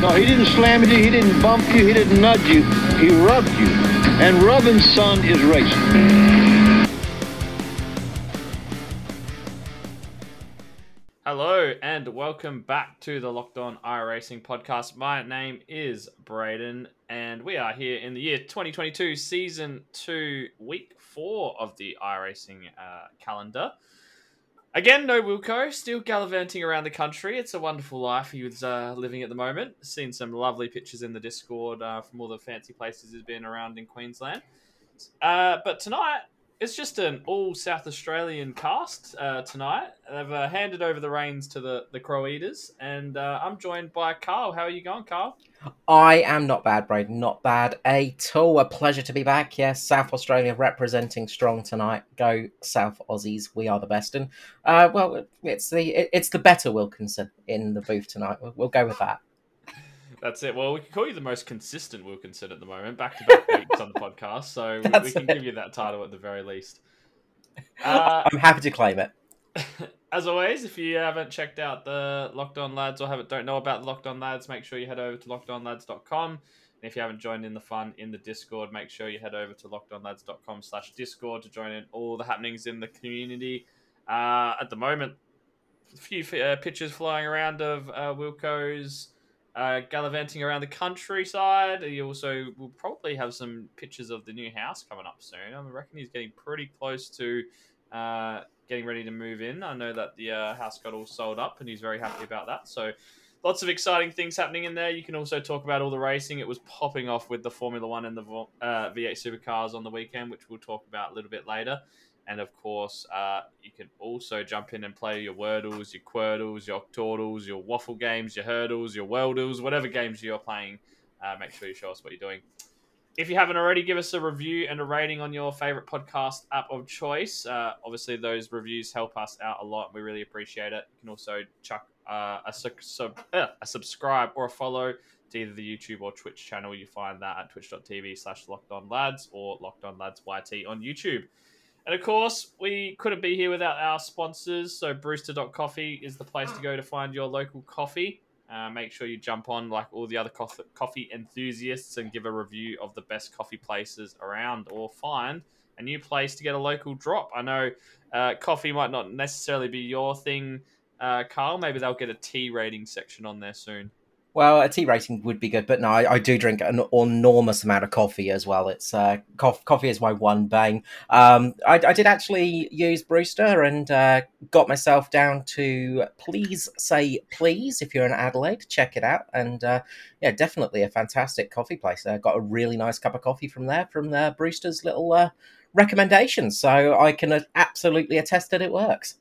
No, he didn't slam you, he didn't bump you, he didn't nudge you, he rubbed you. And rubbing, son, is racing. Hello and welcome back to the Locked On iRacing podcast. My name is Braden, and we are here in the year 2022, season two, week four of the iRacing uh, calendar. Again, no Wilco, still gallivanting around the country. It's a wonderful life he was uh, living at the moment. Seen some lovely pictures in the Discord uh, from all the fancy places he's been around in Queensland. Uh, but tonight, it's just an all South Australian cast uh, tonight. They've uh, handed over the reins to the, the Crow Eaters, and uh, I'm joined by Carl. How are you going, Carl? I am not bad, Braden. Not bad at all. A pleasure to be back. Yes, South Australia representing strong tonight. Go South Aussies. We are the best. And uh, well, it's the it, it's the better Wilkinson in the booth tonight. We'll, we'll go with that. That's it. Well, we can call you the most consistent Wilkinson at the moment, back to back weeks on the podcast. So we, we can it. give you that title at the very least. Uh, I'm happy to claim it. as always, if you haven't checked out the Locked On Lads or haven't don't know about the Locked On Lads, make sure you head over to lockedonlads.com. And if you haven't joined in the fun in the Discord, make sure you head over to lockedonlads.com slash Discord to join in all the happenings in the community. Uh, at the moment, a few uh, pictures flying around of uh, Wilco's uh, gallivanting around the countryside. He also will probably have some pictures of the new house coming up soon. I reckon he's getting pretty close to uh, getting ready to move in. I know that the uh, house got all sold up, and he's very happy about that. So, lots of exciting things happening in there. You can also talk about all the racing. It was popping off with the Formula One and the uh, V8 supercars on the weekend, which we'll talk about a little bit later. And of course, uh, you can also jump in and play your Wordles, your Quordles, your Octordles, your Waffle games, your Heardles, your Weldles, whatever games you're playing. Uh, make sure you show us what you're doing. If you haven't already, give us a review and a rating on your favorite podcast app of choice. Uh, obviously, those reviews help us out a lot. We really appreciate it. You can also chuck uh, a, su- sub, uh, a subscribe or a follow to either the YouTube or Twitch channel. You find that at twitch.tv slash locked on lads or locked on lads YT on YouTube. And of course, we couldn't be here without our sponsors. So, Brewster.coffee is the place to go to find your local coffee. Uh, make sure you jump on like all the other coffee, enthusiasts and give a review of the best coffee places around or find a new place to get a local drop. I know uh, coffee might not necessarily be your thing, uh, Carl. Maybe they'll get a tea rating section on there soon. Well, a tea rating would be good, but no, I, I do drink an enormous amount of coffee as well. It's uh, cof- coffee is my one bane. Um, I, I did actually use Brewster and uh, got myself down to please say please if you're in Adelaide, check it out. And uh, yeah, definitely a fantastic coffee place. I got a really nice cup of coffee from there from uh, Brewster's little uh, recommendations, so I can absolutely attest that it works.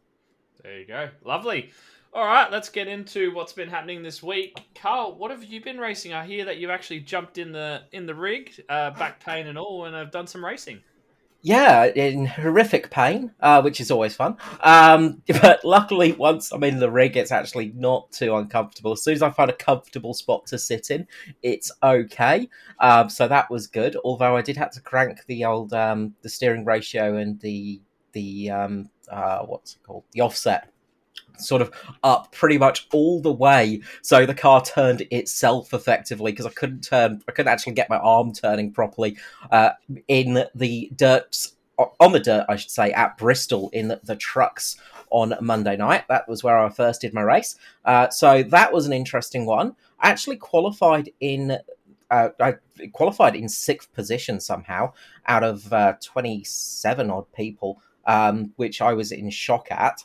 There you go. Lovely. All right, let's get into what's been happening this week. Carl, what have you been racing? I hear that you've actually jumped in the in the rig, uh, back pain and all, and have done some racing. Yeah, in horrific pain, uh, which is always fun. Um, but luckily, once I'm in the rig, it's actually not too uncomfortable. As soon as I find a comfortable spot to sit in, it's okay. Um, so that was good. Although I did have to crank the old um, the steering ratio and the the um, uh, what's it called the offset sort of up pretty much all the way. So the car turned itself effectively because i couldn't turn i couldn't actually get my arm turning properly uh, in the dirt on the dirt i should say at bristol in the, trucks on monday night. That was where i first did my race. Uh, so that was an interesting one. I actually qualified in uh, I qualified in sixth position somehow out of uh, 27 odd people, um, which I was in shock at.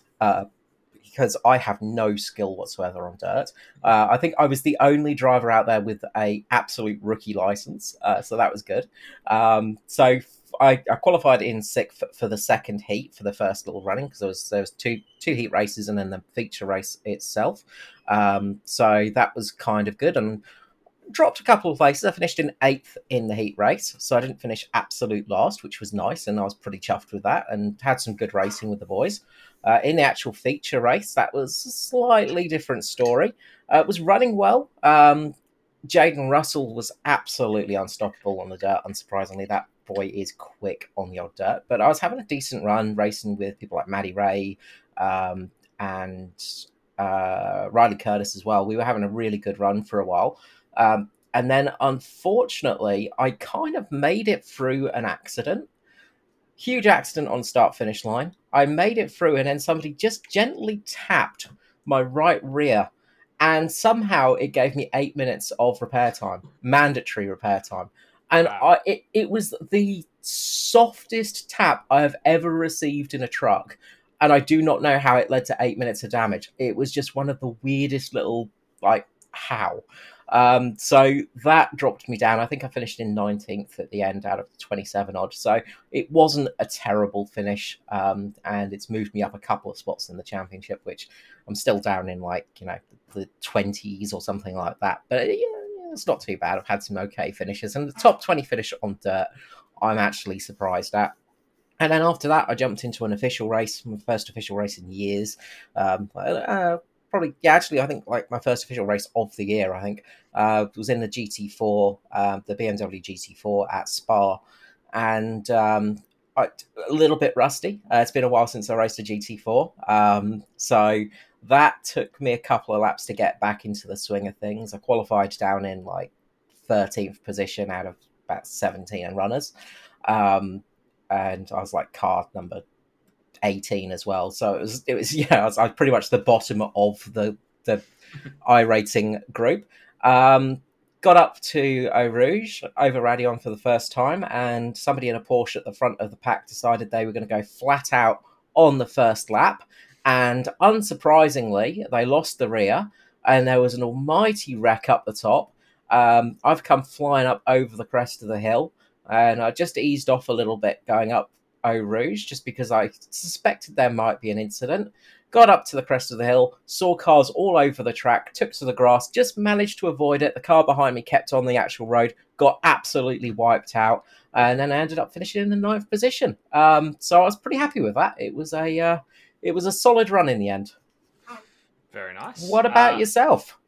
Because I have no skill whatsoever on dirt. Uh, I think I was the only driver out there with a absolute rookie license, uh, so that was good. Um, so I, qualified in sixth for, for, the second heat for the first little running because there was there was two two heat races and then the feature race itself. Um, so that was kind of good and dropped a couple of places. I finished in eighth in the heat race, so I didn't finish absolute last, which was nice, and I was pretty chuffed with that, and had some good racing with the boys. Uh, in the actual feature race, that was a slightly different story. Uh, it was running well. Um, Jaden Russell was absolutely unstoppable on the dirt. Unsurprisingly, that boy is quick on the old dirt. But I was having a decent run racing with people like Maddie Ray um, and uh, Riley Curtis as well. We were having a really good run for a while. Um, and then, unfortunately, I kind of made it through an accident. Huge accident on start finish line. I made it through, and then somebody just gently tapped my right rear, and somehow it gave me eight minutes of repair time, mandatory repair time. And Wow. I, it, it was the softest tap I have ever received in a truck. And I do not know how it led to eight minutes of damage. It was just one of the weirdest little, like, how. Um, so that dropped me down. I think I finished in 19th at the end out of 27 odd. So it wasn't a terrible finish. Um, and it's moved me up a couple of spots in the championship, which I'm still down in like, you know, the 20s or something like that. But yeah, it's not too bad. I've had some okay finishes. And the top 20 finish on dirt, I'm actually surprised at. And then after that, I jumped into an official race, my first official race in years. Um, uh, probably, yeah, actually, I think like my first official race of the year, I think, uh, was in the GT4, uh, the BMW GT4 at Spa. And um, I, a little bit rusty. Uh, it's been a while since I raced a GT4. Um, so that took me a couple of laps to get back into the swing of things. I qualified down in like 13th position out of about 17 runners. Um, and I was like car number 18 as well. So it was, it was, yeah, I was, I was pretty much the bottom of the, the I rating group. Um, got up to Eau Rouge over Raidillon for the first time, and somebody in a Porsche at the front of the pack decided they were going to go flat out on the first lap. And unsurprisingly, they lost the rear, and there was an almighty wreck up the top. Um, I've come flying up over the crest of the hill, and I just eased off a little bit going up Eau Rouge just because I suspected there might be an incident. Got up to the crest of the hill, saw cars all over the track, took to the grass, just managed to avoid it. The car behind me kept on the actual road, got absolutely wiped out, and then I ended up finishing in the ninth position. Um, so I was pretty happy with that. It was a uh, it was a solid run in the end. Very nice. What about Uh, yourself?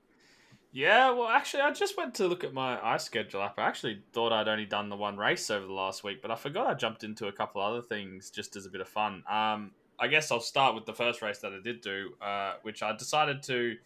Yeah, well, actually, I just went to look at my ice schedule app. I actually thought I'd only done the one race over the last week, but I forgot I jumped into a couple other things just as a bit of fun. Um, I guess I'll start with the first race that I did do, uh, which I decided to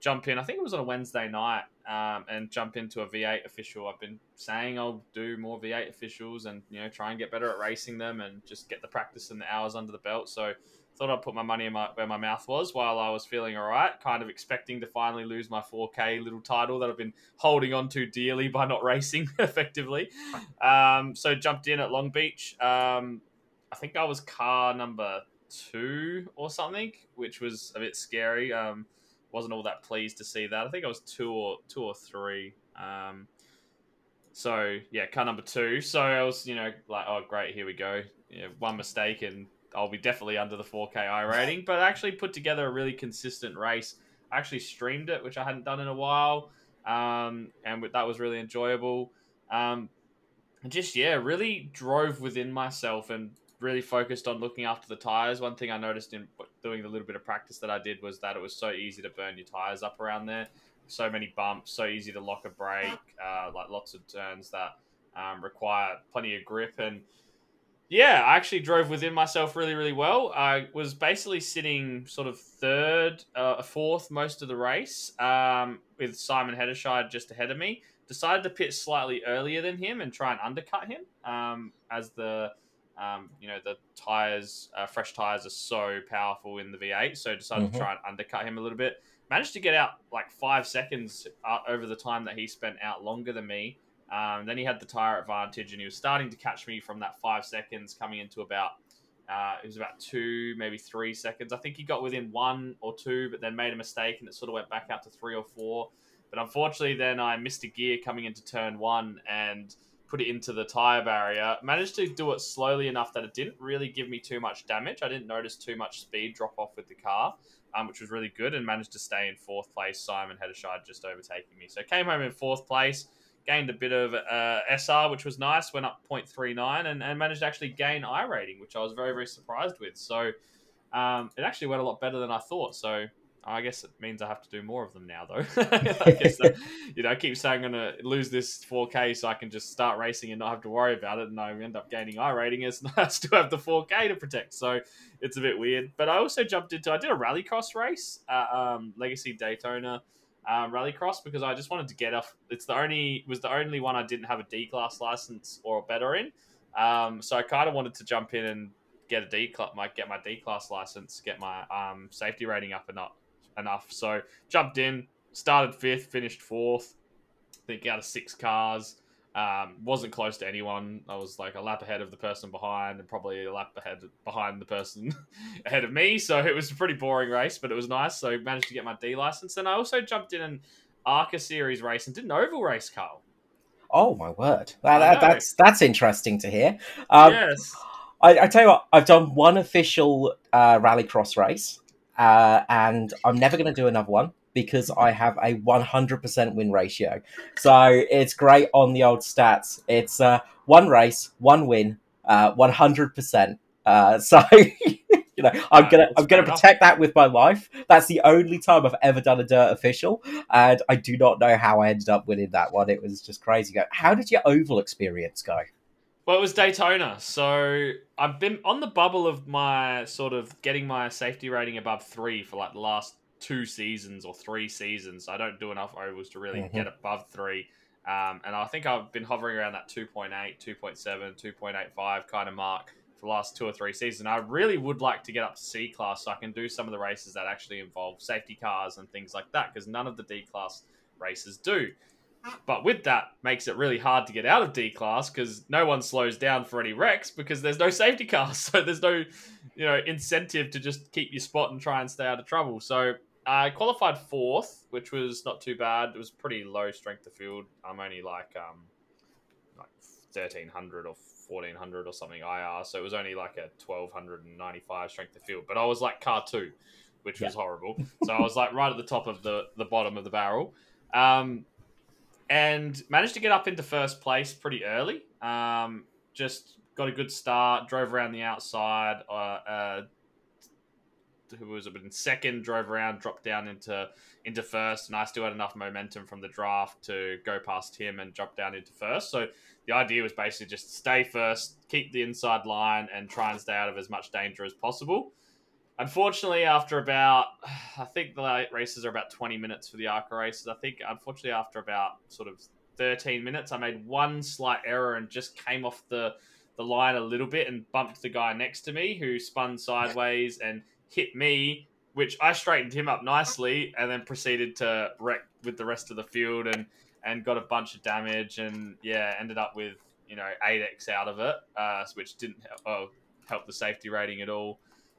jump in. I think it was on a Wednesday night, um, and jump into a V8 official. I've been saying I'll do more V8 officials and you know try and get better at racing them and just get the practice and the hours under the belt. So thought I'd put my money in my, where my mouth was while I was feeling all right, kind of expecting to finally lose my 4K little title that I've been holding on to dearly by not racing effectively. Um, so jumped in at Long Beach. Um, I think I was car number two or something, which was a bit scary. Um, wasn't all that pleased to see that. I think I was two or two or three. Um, so yeah, car number two. So I was, you know, like, oh great, here we go. You know, one mistake and I'll be definitely under the 4K I rating. But I actually put together a really consistent race. I actually streamed it, which I hadn't done in a while, um, and that was really enjoyable. Um, just yeah, really drove within myself and really focused on looking after the tires. One thing I noticed in doing the little bit of practice that I did was that it was so easy to burn your tires up around there. So many bumps, so easy to lock a brake, uh, like lots of turns that um, require plenty of grip. And yeah, I actually drove within myself really, really well. I was basically sitting sort of third, uh, fourth most of the race um, with Simon Heddershide just ahead of me. Decided to pit slightly earlier than him and try and undercut him um, as the um, you know the tires, uh, fresh tires are so powerful in the V8. So decided Mhm. to try and undercut him a little bit. Managed to get out like five seconds uh, over the time that he spent out longer than me. Um, then he had the tire advantage, and he was starting to catch me from that five seconds, coming into about uh, it was about two, maybe three seconds. I think he got within one or two, but then made a mistake, and it sort of went back out to three or four. But unfortunately, then I missed a gear coming into turn one and put it into the tire barrier. Managed to do it slowly enough that it didn't really give me too much damage. I didn't notice too much speed drop off with the car, um, which was really good, and managed to stay in fourth place. Simon Heddershide just overtaking me, so came home in fourth place. Gained a bit of uh, SR, which was nice. Went up 0.39 and, and managed to actually gain I rating, which I was very very surprised with. So um, it actually went a lot better than I thought. So I guess it means I have to do more of them now, though. I guess that, you know, I keep saying I'm gonna lose this 4K so I can just start racing and not have to worry about it, and I end up gaining I rating as I still have the 4K to protect. So it's a bit weird. But I also jumped into I did a rallycross race at um, Legacy Daytona um, Rallycross because I just wanted to get off. It's the only was the only one I didn't have a D class license or a better in. Um, so I kind of wanted to jump in and get a D class, might get my D class license, get my um, safety rating up enough. Enough. So jumped in, started fifth, finished fourth. I think out of six cars. Um, wasn't close to anyone. I was like a lap ahead of the person behind, and probably a lap ahead behind the person ahead of me. So it was a pretty boring race, but it was nice. So I managed to get my D license. And I also jumped in an ARCA series race and did an oval race, Carl. Oh my word, that, that, that's that's interesting to hear. Um, yes, I, I, tell you what, I've done one official uh, rallycross race, uh, and I'm never going to do another one because I have a 100% win ratio. So it's great on the old stats. It's uh, one race, one win, uh, 100%. Uh, so you know, I'm gonna I'm gonna protect that with my life. That's the only time I've ever done a dirt official, and I do not know how I ended up winning that one. It was just crazy. How did your oval experience go? Well, it was Daytona, so I've been on the bubble of my sort of getting my safety rating above three for like the last two seasons or three seasons. I don't do enough ovals to really mm-hmm. get above three. Um, and I think I've been hovering around that 2.8, 2.7, 2.85 kind of mark for the last two or three seasons. I really would like to get up to C class so I can do some of the races that actually involve safety cars and things like that because none of the D class races do. But with that, makes it really hard to get out of D class because no one slows down for any wrecks because there's no safety cars, so there's no, you know, incentive to just keep your spot and try and stay out of trouble. So I qualified fourth, which was not too bad. It was pretty low strength of field. I'm only like um, like thirteen hundred or fourteen hundred or something IR, so it was only like a twelve hundred and ninety five strength of field. But I was like car two, which yeah. was horrible. so I was like right at the top of the the bottom of the barrel. Um, and managed to get up into first place pretty early. Um, just got a good start, drove around the outside. Uh, uh, who was in second, drove around, dropped down into into first, and I still had enough momentum from the draft to go past him and jump down into first. So the idea was basically just stay first, keep the inside line, and try and stay out of as much danger as possible. Unfortunately, after about, I think the races are about 20 minutes for the ARCA races. I think, unfortunately, after about sort of 13 minutes, I made one slight error and just came off the, the line a little bit and bumped the guy next to me who spun sideways and hit me, which I straightened him up nicely and then proceeded to wreck with the rest of the field and, and got a bunch of damage and, yeah, ended up with, you know, 8x out of it, uh, which didn't help, oh, help the safety rating at all.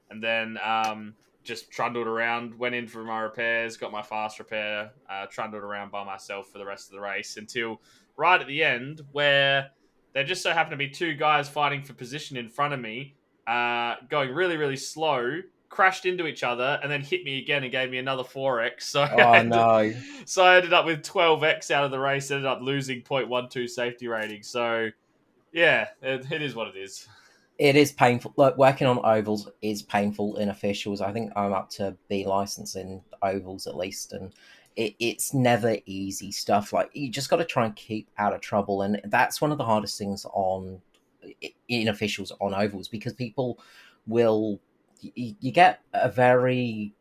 And then um, just trundled around, went in for my repairs, got my fast repair, uh, trundled around by myself for the rest of the race until right at the end where there just so happened to be two guys fighting for position in front of me, uh, going really, really slow, crashed into each other, and then hit me again and gave me another 4x. So, oh, I no. so I ended up with 12x out of the race, ended up losing 0.12 safety rating. So, yeah, it, it is what it is it is painful. Look, working on ovals is painful in officials. I think I'm up to B license in ovals at least, and it, it's never easy stuff. Like you just got to try and keep out of trouble, and that's one of the hardest things on in officials on ovals because people will you, you get a very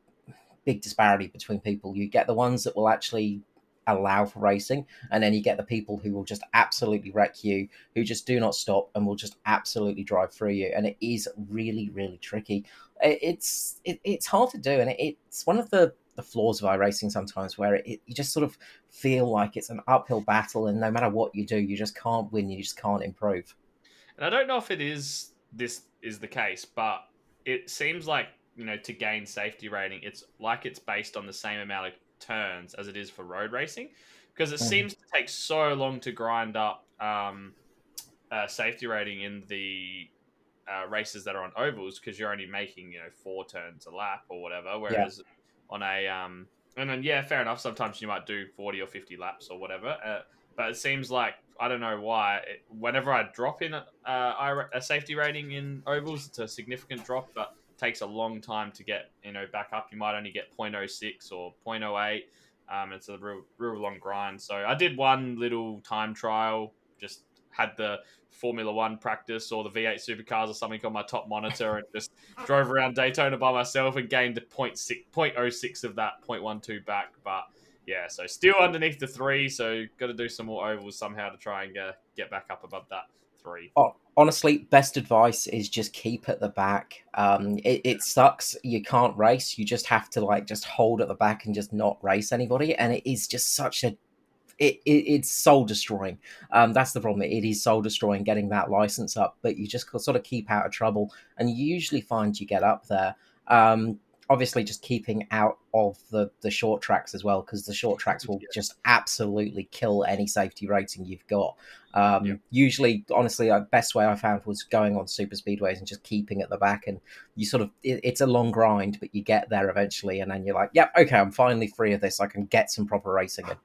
big disparity between people. You get the ones that will actually allow for racing and then you get the people who will just absolutely wreck you who just do not stop and will just absolutely drive through you. And it is really really tricky. It's it, it's hard to do and it, it's one of the the flaws of iRacing sometimes where it, you just sort of feel like it's an uphill battle and no matter what you do you just can't win you just can't improve. And i don't know if it is this is the case but it seems like you know to gain safety rating it's like it's based on the same amount of turns as it is for road racing because it mm. seems to take so long to grind up um, safety rating in the uh, races that are on ovals because you're only making you know four turns a lap or whatever whereas yeah. on a um, and then yeah fair enough sometimes you might do 40 or 50 laps or whatever uh, but it seems like I don't know why. It, whenever I drop in a, uh, a, safety rating in ovals, it's a significant drop, but takes a long time to get you know back up. You might only get 0.06 or 0.08. Um, it's a real, real long grind. So I did one little time trial, just had the Formula One practice or the V8 supercars or something on my top monitor and just drove around Daytona by myself and gained 0.6, 0.06 of that 0.12 back. But yeah, so still underneath the three. So got to do some more ovals somehow to try and get get back up above that three. Oh, honestly, best advice is just keep at the back. Um, it, it sucks. You can't race. You just have to like just hold at the back and just not race anybody. And it is just such a it, it it's soul destroying. Um, that's the problem. It is soul destroying getting that license up, but you just sort of keep out of trouble, and you usually find you get up there. Um, obviously, just keeping out of the the short tracks as well, because the short tracks will Yeah. just absolutely kill any safety rating you've got. Um, Yeah. Usually, honestly, the best way I found was going on super speedways and just keeping at the back, and you sort of it, it's a long grind, but you get there eventually, and then you're like, yep, okay, I'm finally free of this. I can get some proper racing in.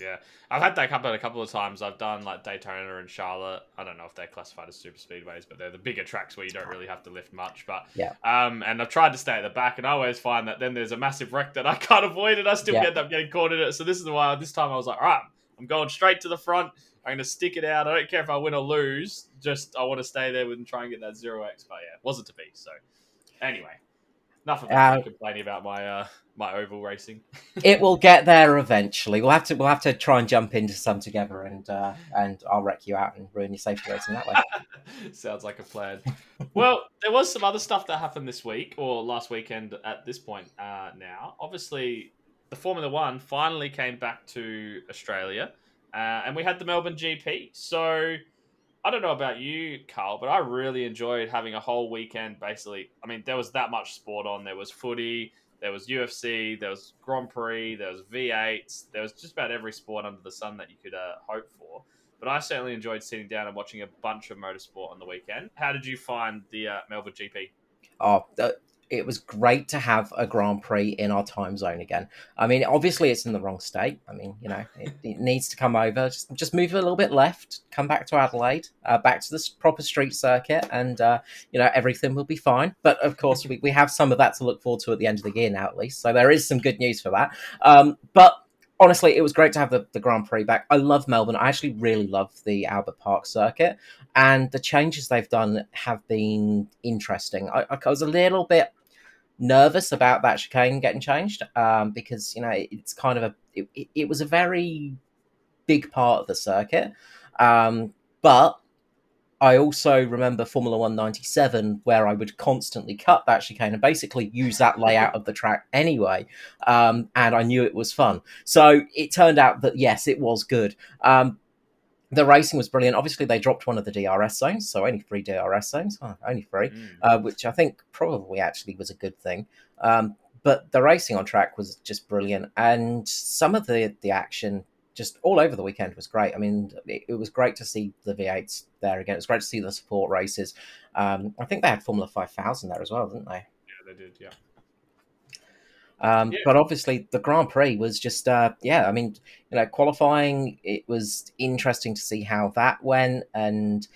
Yeah, I've had that happen a couple of times. I've done like Daytona and Charlotte. I don't know if they're classified as super speedways, but they're the bigger tracks where you don't really have to lift much. But Yeah. um, and I've tried to stay at the back, and I always find that then there's a massive wreck that I can't avoid, and I still Yeah. end up getting caught in it. So this is why this time I was like, all right, I'm going straight to the front. I'm gonna stick it out. I don't care if I win or lose. Just I want to stay there with and try and get that zero X. But yeah, it wasn't to be. So anyway, enough of Uh, complaining about my uh my oval racing. it will get there eventually. We'll have to we'll have to try and jump into some together, and uh, and I'll wreck you out and ruin your safety rating that way. Sounds like a plan. well, there was some other stuff that happened this week or last weekend at this point uh, now. Obviously, the Formula One finally came back to Australia uh, and we had the Melbourne GP. So I don't know about you, Carl, but I really enjoyed having a whole weekend basically. I mean, there was that much sport on. There was footy, there was UFC, there was Grand Prix, there was V8s, there was just about every sport under the sun that you could uh, hope for but I certainly enjoyed sitting down and watching a bunch of motorsport on the weekend. How did you find the uh, Melbourne GP? Oh, uh, it was great to have a Grand Prix in our time zone again. I mean, obviously it's in the wrong state. I mean, you know, it, it needs to come over. Just just move a little bit left. Come back to Adelaide, uh, back to the proper street circuit, and uh, you know everything will be fine. But of course, we, we have some of that to look forward to at the end of the year now, at least. So there is some good news for that. Um, but honestly, it was great to have the, the Grand Prix back. I love Melbourne. I actually really love the Albert Park circuit, and the changes they've done have been interesting. I, I was a little bit nervous about that chicane getting changed um, because you know it's kind of a it, it, was a very big part of the circuit, um, but. I also remember Formula 197 where I would constantly cut that chicane and basically use that layout of the track anyway, um, and I knew it was fun. So it turned out that yes, it was good. Um, the racing was brilliant. Obviously, they dropped one of the DRS zones, so only three DRS zones, oh, only three, Mm. uh, which I think probably actually was a good thing. Um, but the racing on track was just brilliant, and some of the the action just all over the weekend was great. I mean, it, it was great to see the V8s there again. It was great to see the support races. Um, I think they had Formula Five Thousand there as well, didn't they? Yeah, they did. Yeah. Um, Yeah. But obviously, the Grand Prix was just, uh, yeah, I mean, you know, qualifying, it was interesting to see how that went. And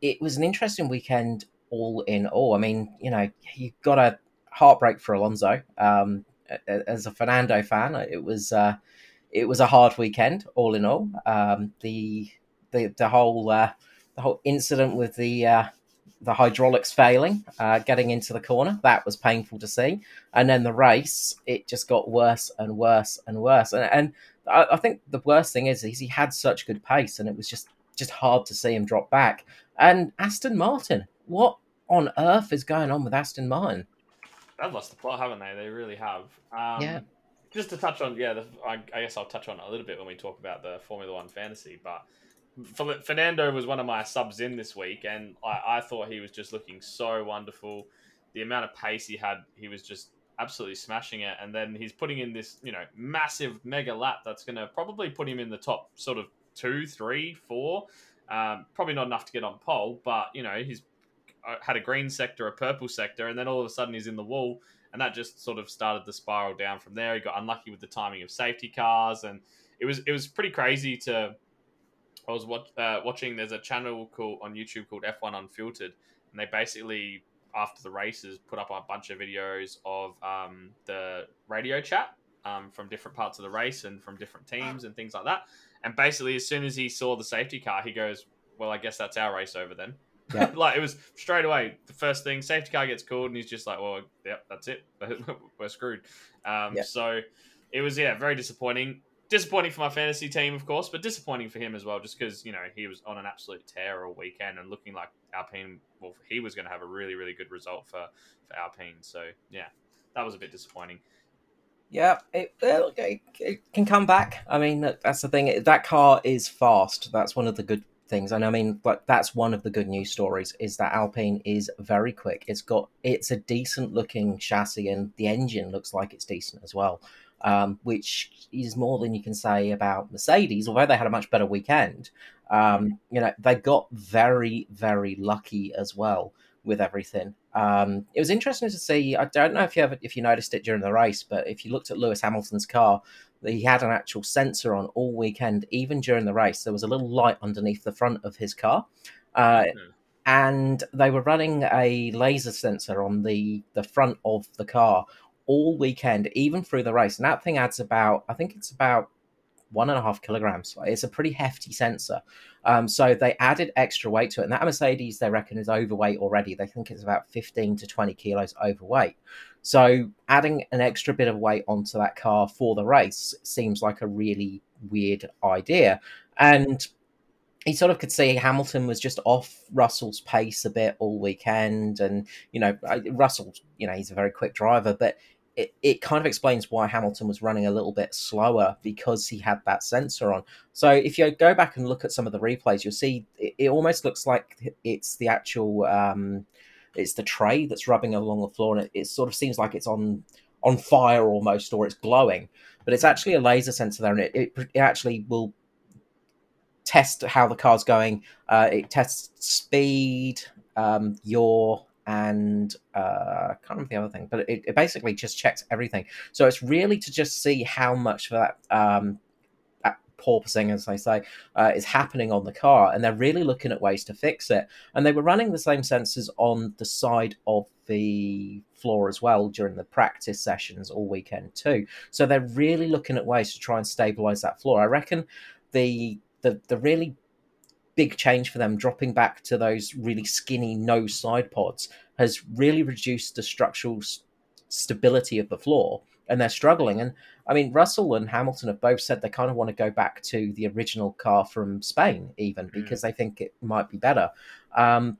it was an interesting weekend all in all. I mean, you know, you got a heartbreak for Alonso. Um, as a Fernando fan, it was. Uh, it was a hard weekend, all in all. Um, the the the whole uh, the whole incident with the uh, the hydraulics failing, uh, getting into the corner, that was painful to see and then the race it just got worse and worse and worse and, and I, I think the worst thing is, is he had such good pace and it was just just hard to see him drop back and aston martin what on earth is going on with aston martin They've lost the plot, haven't they? They really have. Um, Yeah. Just to touch on, yeah, the, I, I guess I'll touch on it a little bit when we talk about the Formula One fantasy. But Fernando was one of my subs in this week, and I, I thought he was just looking so wonderful. The amount of pace he had, he was just absolutely smashing it. And then he's putting in this, you know, massive mega lap that's going to probably put him in the top sort of two, three, four. Um, probably not enough to get on pole, but you know, he's uh, had a green sector, a purple sector, and then all of a sudden he's in the wall, and that just sort of started the spiral down from there. He got unlucky with the timing of safety cars, and it was it was pretty crazy to. I was watch, uh, watching. There's a channel called on YouTube called F1 Unfiltered, and they basically after the races put up a bunch of videos of um, the radio chat um, from different parts of the race and from different teams and things like that. And basically, as soon as he saw the safety car, he goes, "Well, I guess that's our race over then." Yeah. like it was straight away the first thing safety car gets called and he's just like well yep that's it we're screwed um, Yeah. so it was yeah very disappointing disappointing for my fantasy team, of course, but disappointing for him as well, just because you know he was on an absolute tear all weekend and looking like Alpine. Well, he was going to have a really, really good result for for Alpine. So yeah, that was a bit disappointing. Yeah, it, it, it can come back. I mean, that's the thing. That car is fast. That's one of the good things. And I mean, like that's one of the good news stories is that Alpine is very quick. It's got it's a decent looking chassis, and the engine looks like it's decent as well um, which is more than you can say about Mercedes, although they had a much better weekend. Um, you know, they got very, very lucky as well with everything. Um, it was interesting to see. I don't know if you ever, if you noticed it during the race, but if you looked at Lewis Hamilton's car, he had an actual sensor on all weekend, even during the race. There was a little light underneath the front of his car. Uh, mm-hmm. And they were running a laser sensor on the, the front of the car all weekend, even through the race. And that thing adds about, I think it's about one and a half kilograms. It's a pretty hefty sensor. Um, so they added extra weight to it. And that Mercedes, they reckon, is overweight already. They think it's about 15 to 20 kilos overweight. So adding an extra bit of weight onto that car for the race seems like a really weird idea. And he sort of could see Hamilton was just off Russell's pace a bit all weekend. And, you know, Russell, you know, he's a very quick driver, but it, it kind of explains why Hamilton was running a little bit slower because he had that sensor on. So if you go back and look at some of the replays, you'll see it, it almost looks like it's the actual um, it's the tray that's rubbing along the floor, and it, it, sort of seems like it's on on fire almost, or it's glowing. But it's actually a laser sensor there, and it, it, it actually will test how the car's going. Uh, it tests speed, um, your and uh, I can't remember the other thing, but it, it, basically just checks everything. So it's really to just see how much of that, um, that porpoising, as they say, uh, is happening on the car, and they're really looking at ways to fix it. And they were running the same sensors on the side of the floor as well during the practice sessions all weekend too. So they're really looking at ways to try and stabilize that floor. I reckon the the the really big change for them dropping back to those really skinny no side pods has really reduced the structural stability of the floor and they're struggling and i mean russell and hamilton have both said they kind of want to go back to the original car from spain even mm. because they think it might be better um,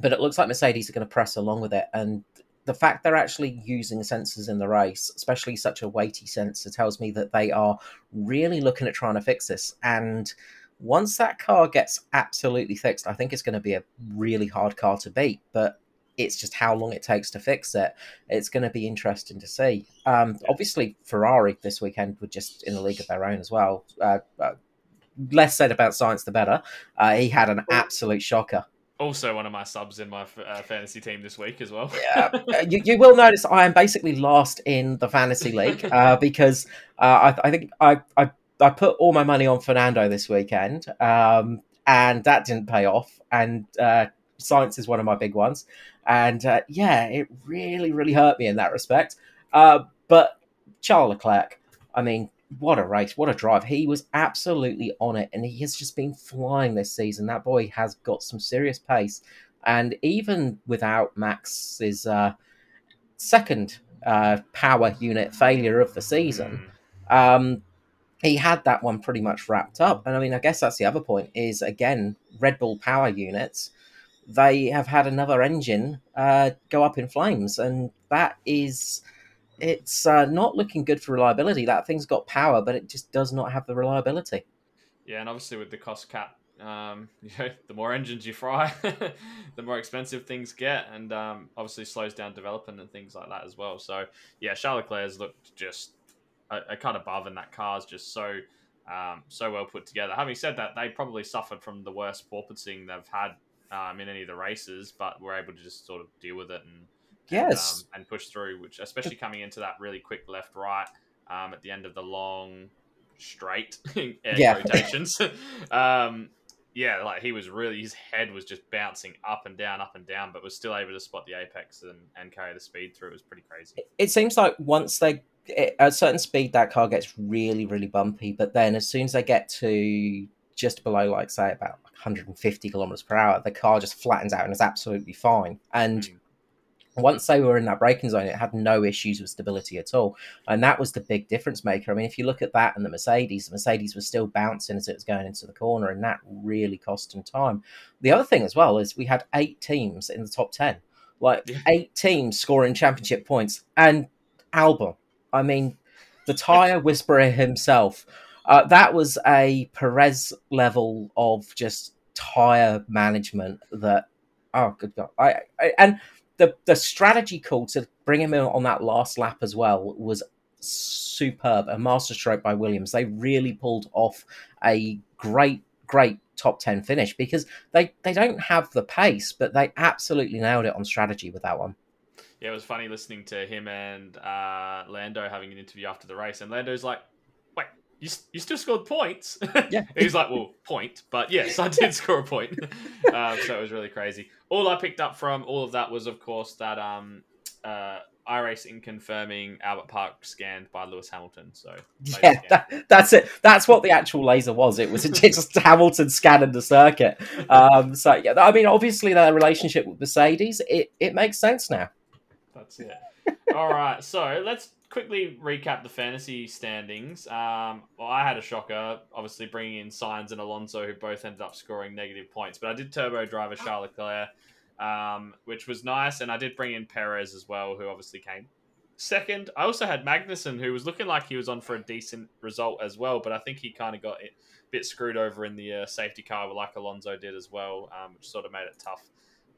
but it looks like mercedes are going to press along with it and the fact they're actually using sensors in the race, especially such a weighty sensor, tells me that they are really looking at trying to fix this. And once that car gets absolutely fixed, I think it's going to be a really hard car to beat. But it's just how long it takes to fix it. It's going to be interesting to see. Um, obviously, Ferrari this weekend were just in a league of their own as well. Uh, uh, less said about Sainz, the better. Uh, he had an absolute shocker. Also, one of my subs in my uh, fantasy team this week as well. yeah, uh, you, you, will notice I am basically last in the fantasy league uh, because I, I think I, I I put all my money on Fernando this weekend, um, and that didn't pay off. And uh, Sainz is one of my big ones, and uh, yeah, it really, really hurt me in that respect. Uh, but Charles Leclerc, I mean, what a race, what a drive! He was absolutely on it, and he has just been flying this season. That boy has got some serious pace, and even without Max's uh, second uh, power unit failure of the season. Um, he had that one pretty much wrapped up. And I mean, I guess that's the other point is again, Red Bull power units, they have had another engine uh, go up in flames. And that is, it's uh, not looking good for reliability. That thing's got power, but it just does not have the reliability. Yeah, and obviously with the cost cap, um, you know, the more engines you fry, the more expensive things get, and um, obviously slows down development and things like that as well. So yeah, Charles Leclerc has looked just a, cut above, and that car's just so um, so well put together. Having said that, they probably suffered from the worst porpoising they've had um, in any of the races, but were able to just sort of deal with it and yes, and, um, and push through. Which, especially coming into that really quick left right um, at the end of the long straight yeah. rotations. um, yeah, like he was really his head was just bouncing up and down, up and down, but was still able to spot the apex and, and carry the speed through. It was pretty crazy. It seems like once they at a certain speed, that car gets really, really bumpy. But then, as soon as they get to just below, like say, about 150 kilometers per hour, the car just flattens out and is absolutely fine. And mm. once they were in that braking zone, it had no issues with stability at all. And that was the big difference maker. I mean, if you look at that and the Mercedes, the Mercedes was still bouncing as it was going into the corner, and that really cost them time. The other thing as well is we had eight teams in the top 10, like Yeah. eight teams scoring championship points. And Albon, I mean, the tyre whisperer himself, uh, that was a Perez level of just tyre management that, oh, good God. I, I And the the strategy call to bring him in on that last lap as well was superb. A masterstroke by Williams. They really pulled off a great, great top ten finish because they they don't have the pace, but they absolutely nailed it on strategy with that one. Yeah, it was funny listening to him and uh, Lando having an interview after the race, and Lando's like, "Wait, you, you still scored points?" Yeah. he's like, "Well, point, but yes, I did score a point." um, so it was really crazy. All I picked up from all of that was, of course, that um, uh, iRacing confirming Albert Park scanned by Lewis Hamilton. So Yeah, that, that's it. That's what the actual laser was. It was just Hamilton scanning the circuit. Um, so yeah, I mean, obviously their relationship with Mercedes, it, it makes sense now. It. All right, so let's quickly recap the fantasy standings. Um, well, I had a shocker, obviously bringing in Sainz and Alonso, who both ended up scoring negative points. But I did turbo driver Charles Leclerc, um, which was nice, and I did bring in Perez as well, who obviously came second. I also had Magnussen, who was looking like he was on for a decent result as well, but I think he kind of got it a bit screwed over in the uh, safety car, like Alonso did as well, um, which sort of made it tough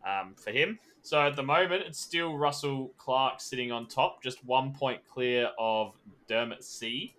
um, for him. So at the moment, it's still Russell Clark sitting on top, just one point clear of Dermot C,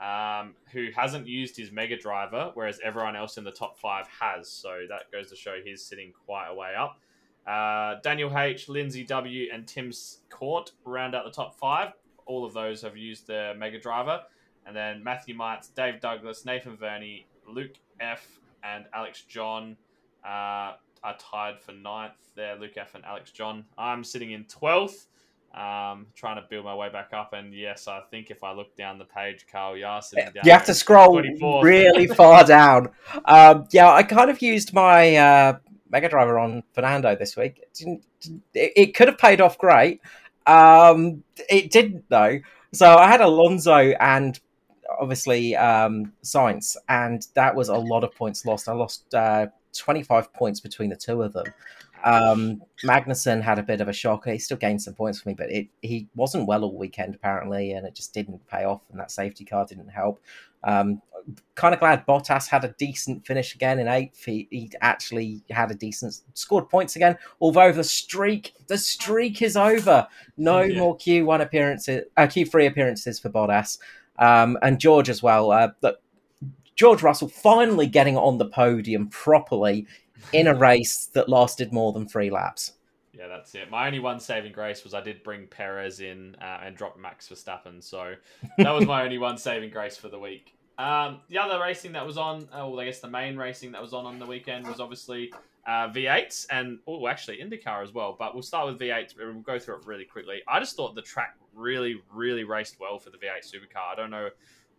um, who hasn't used his Mega Driver, whereas everyone else in the top five has. So that goes to show he's sitting quite a way up. Uh, Daniel H, Lindsay W, and Tim Court round out the top five. All of those have used their Mega Driver. And then Matthew Mites, Dave Douglas, Nathan Verney, Luke F, and Alex John uh, are tied for ninth there. Luke F and Alex John. I'm sitting in 12th, um, trying to build my way back up. And yes, I think if I look down the page, Carl, you are sitting down You have to scroll 24th. really far down. Um, yeah, I kind of used my uh, Mega Driver on Fernando this week. It, didn't, it, it could have paid off great. Um, it didn't though. So I had Alonso and obviously um, Sainz, and that was a lot of points lost. I lost uh, 25 points between the two of them. Um, Magnussen had a bit of a shocker. He still gained some points for me, but it, he wasn't well all weekend apparently, and it just didn't pay off. And that safety car didn't help. Um, kind of glad Bottas had a decent finish again in eighth. He, he actually had a decent scored points again. Although the streak, the streak is over. No Yeah. more Q one appearances, uh, Q three appearances for Bottas, um, and George as well. Uh, look, George Russell finally getting on the podium properly in a race that lasted more than three laps. Yeah, that's it. My only one saving grace was I did bring Perez in uh, and drop Max Verstappen, so that was my only one saving grace for the week. Um, the other racing that was on, uh, well, I guess the main racing that was on on the weekend was obviously uh, V8s and oh, actually IndyCar as well. But we'll start with V8s. and We'll go through it really quickly. I just thought the track really, really raced well for the V8 supercar. I don't know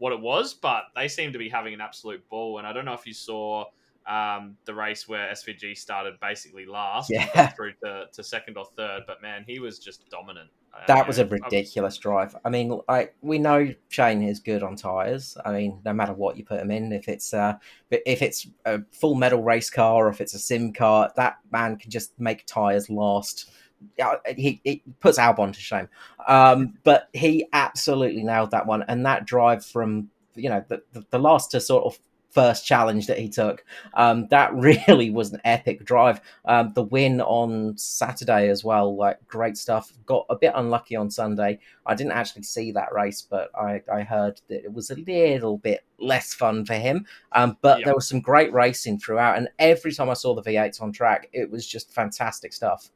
what it was, but they seem to be having an absolute ball. And I don't know if you saw um, the race where SVG started basically last, and Yeah. through to, to second or third. But man, he was just dominant. Uh, That was a know, I ridiculous drive. I mean, like we know Shane is good on tires. I mean, no matter what you put him in, if it's uh, if it's a full metal race car or if it's a sim car, that man can just make tires last. Yeah, he, he puts Albon to shame. Um, but he absolutely nailed that one, and that drive from you know the, the, the last to sort of first challenge that he took, um, that really was an epic drive. Um, the win on Saturday as well, like great stuff. Got a bit unlucky on Sunday. I didn't actually see that race, but I, I heard that it was a little bit less fun for him. Um, but Yeah. there was some great racing throughout, and every time I saw the V8s on track, it was just fantastic stuff.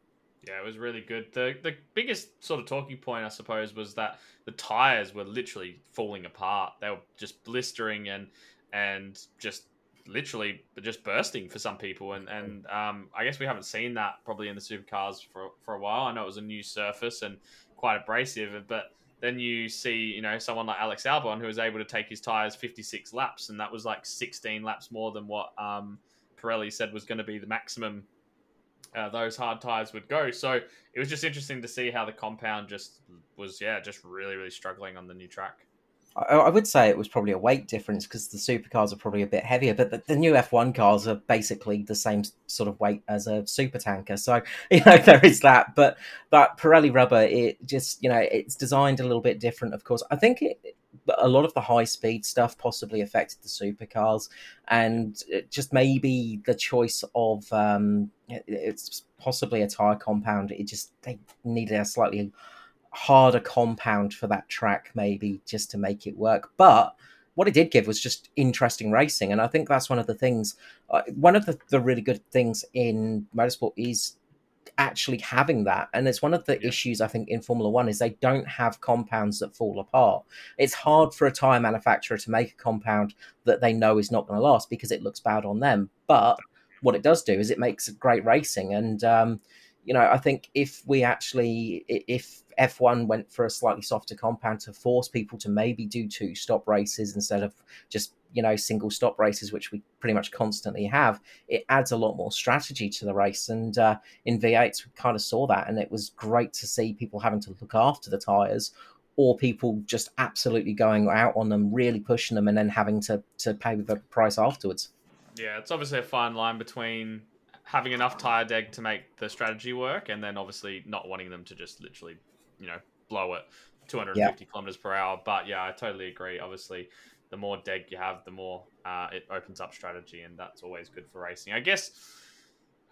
Yeah, it was really good. The the biggest sort of talking point, I suppose, was that the tires were literally falling apart. They were just blistering and and just literally just bursting for some people. And and um, I guess we haven't seen that probably in the supercars for for a while. I know it was a new surface and quite abrasive, but then you see, you know, someone like Alex Albon who was able to take his tires 56 laps, and that was like 16 laps more than what um, Pirelli said was going to be the maximum uh, those hard tires would go. So it was just interesting to see how the compound just was, yeah, just really, really struggling on the new track. I, I would say it was probably a weight difference because the supercars are probably a bit heavier, but the, the new F1 cars are basically the same sort of weight as a super tanker. So, you know, there is that. But that Pirelli rubber, it just, you know, it's designed a little bit different, of course. I think it, a lot of the high speed stuff possibly affected the supercars and just maybe the choice of um, it's possibly a tire compound it just they needed a slightly harder compound for that track, maybe just to make it work. But what it did give was just interesting racing, and I think that's one of the things. Uh, one of the, the really good things in motorsport is actually having that. And it's one of the yeah. issues i think in formula one is they don't have compounds that fall apart. It's hard for a tire manufacturer to make a compound that they know is not going to last because it looks bad on them. But what it does do is it makes great racing. And um, you know i think if we actually if F1 went for a slightly softer compound to force people to maybe do two stop races instead of just you know single stop races, which we pretty much constantly have. It adds a lot more strategy to the race, and uh, in V8s we kind of saw that, and it was great to see people having to look after the tires. Or people just absolutely going out on them, really pushing them, and then having to, to pay the price afterwards. Yeah, it's obviously a fine line between having enough tire deg to make the strategy work, and then obviously not wanting them to just literally you know blow it 250 yeah. kilometers per hour. But yeah, I totally agree. Obviously, the more deg you have, the more uh, it opens up strategy, and that's always good for racing. I guess.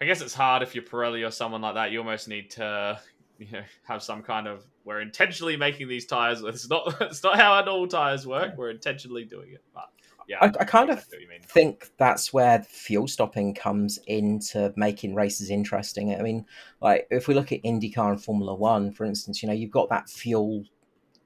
I guess it's hard if you're Pirelli or someone like that. You almost need to, you know, have some kind of. We're intentionally making these tires. It's not. It's not how our normal tires work. We're intentionally doing it, but yeah, I, I kind of think that's where fuel stopping comes into making races interesting. I mean, like if we look at IndyCar and Formula One, for instance, you know, you've got that fuel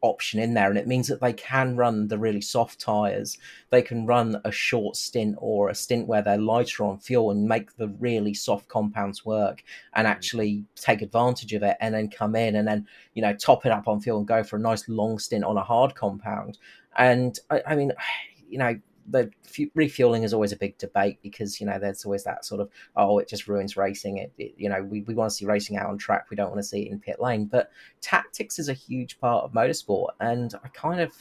option in there, and it means that they can run the really soft tires. They can run a short stint or a stint where they're lighter on fuel and make the really soft compounds work and mm. actually take advantage of it, and then come in and then you know top it up on fuel and go for a nice long stint on a hard compound. And I, I mean, you know, the refueling is always a big debate because you know there's always that sort of oh it just ruins racing. It, it, you know we, we want to see racing out on track. We don't want to see it in pit lane. But tactics is a huge part of motorsport. And i kind of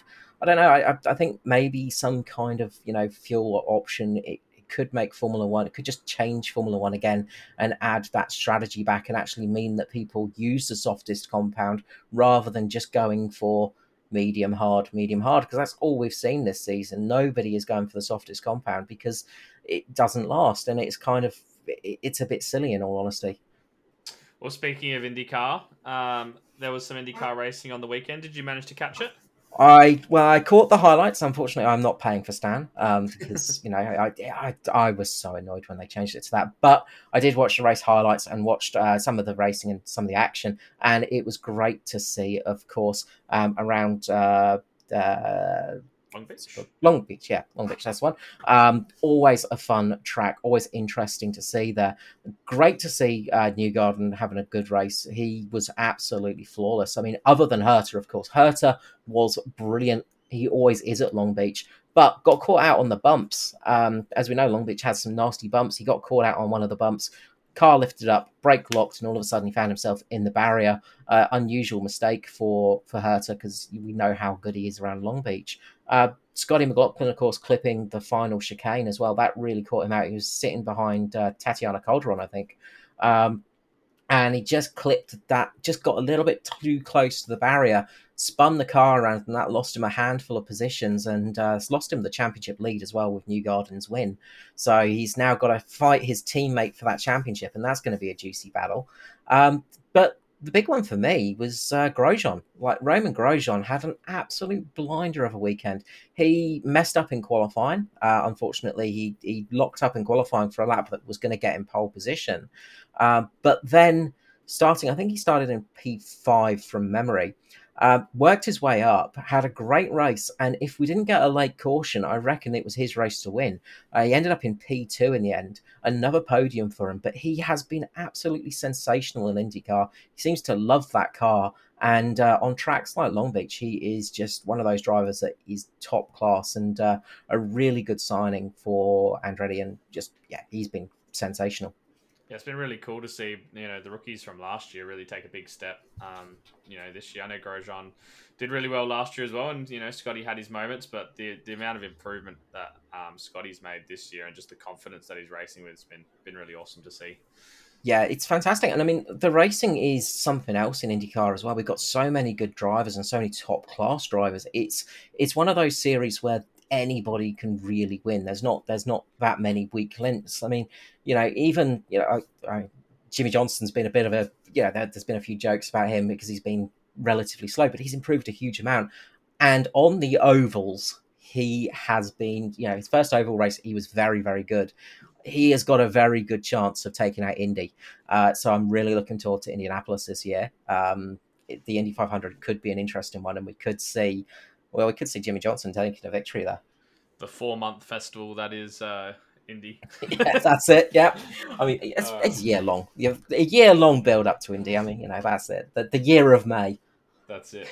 i don't know i, I think maybe some kind of you know fuel option it, it could make formula one it could just change formula one again and add that strategy back and actually mean that people use the softest compound rather than just going for medium hard, medium hard, because that's all we've seen this season. Nobody is going for the softest compound because it doesn't last, and it's kind of it's a bit silly in all honesty. Well, speaking of IndyCar, um, there was some IndyCar racing on the weekend. Did you manage to catch it? I well, I caught the highlights. Unfortunately, I'm not paying for Stan um, because you know I, I I was so annoyed when they changed it to that. But I did watch the race highlights and watched uh, some of the racing and some of the action, and it was great to see. Of course, um, around uh, uh, Long Beach. Long Beach, yeah, Long Beach. That's one. Um, always a fun track. Always interesting to see there. Great to see uh, Newgarden having a good race. He was absolutely flawless. I mean, other than Herta, of course. Herta was brilliant. He always is at Long Beach, but got caught out on the bumps. Um, as we know, Long Beach has some nasty bumps. He got caught out on one of the bumps. Car lifted up, brake locked, and all of a sudden he found himself in the barrier. Uh, unusual mistake for for Herta because we know how good he is around Long Beach. Uh, Scotty McLaughlin, of course, clipping the final chicane as well. That really caught him out. He was sitting behind uh, Tatiana Calderon, I think. Um, and he just clipped that, just got a little bit too close to the barrier, spun the car around, and that lost him a handful of positions and uh, lost him the championship lead as well with Newgarden's win. So he's now got to fight his teammate for that championship, and that's going to be a juicy battle. Um, but the big one for me was uh, Grosjean. Like Romain Grosjean had an absolute blinder of a weekend. He messed up in qualifying. Uh, unfortunately, he he locked up in qualifying for a lap that was going to get him pole position. Uh, but then starting, I think he started in P five from memory. Uh, worked his way up, had a great race, and if we didn't get a late caution, I reckon it was his race to win. Uh, he ended up in P2 in the end, another podium for him, but he has been absolutely sensational in IndyCar. He seems to love that car, and uh, on tracks like Long Beach, he is just one of those drivers that is top class and uh, a really good signing for Andretti, and just, yeah, he's been sensational. Yeah, it's been really cool to see you know the rookies from last year really take a big step. Um, you know this year, I know Grosjean did really well last year as well, and you know Scotty had his moments, but the the amount of improvement that um, Scotty's made this year and just the confidence that he's racing with has been been really awesome to see. Yeah, it's fantastic, and I mean the racing is something else in IndyCar as well. We've got so many good drivers and so many top class drivers. It's it's one of those series where anybody can really win. There's not there's not that many weak links. I mean, you know, even you know, I, I, Jimmie Johnson's been a bit of a yeah. There, there's been a few jokes about him because he's been relatively slow, but he's improved a huge amount. And on the ovals, he has been you know his first oval race he was very very good. He has got a very good chance of taking out Indy. Uh, so I'm really looking forward to Indianapolis this year. Um, the Indy 500 could be an interesting one, and we could see well, we could see Jimmie Johnson taking a victory there. The four month festival that is uh, Indy. yeah, that's it. Yeah, I mean it's, uh, it's year long. You have a year long build up to Indy. I mean, you know, that's it. The, the year of May. That's it.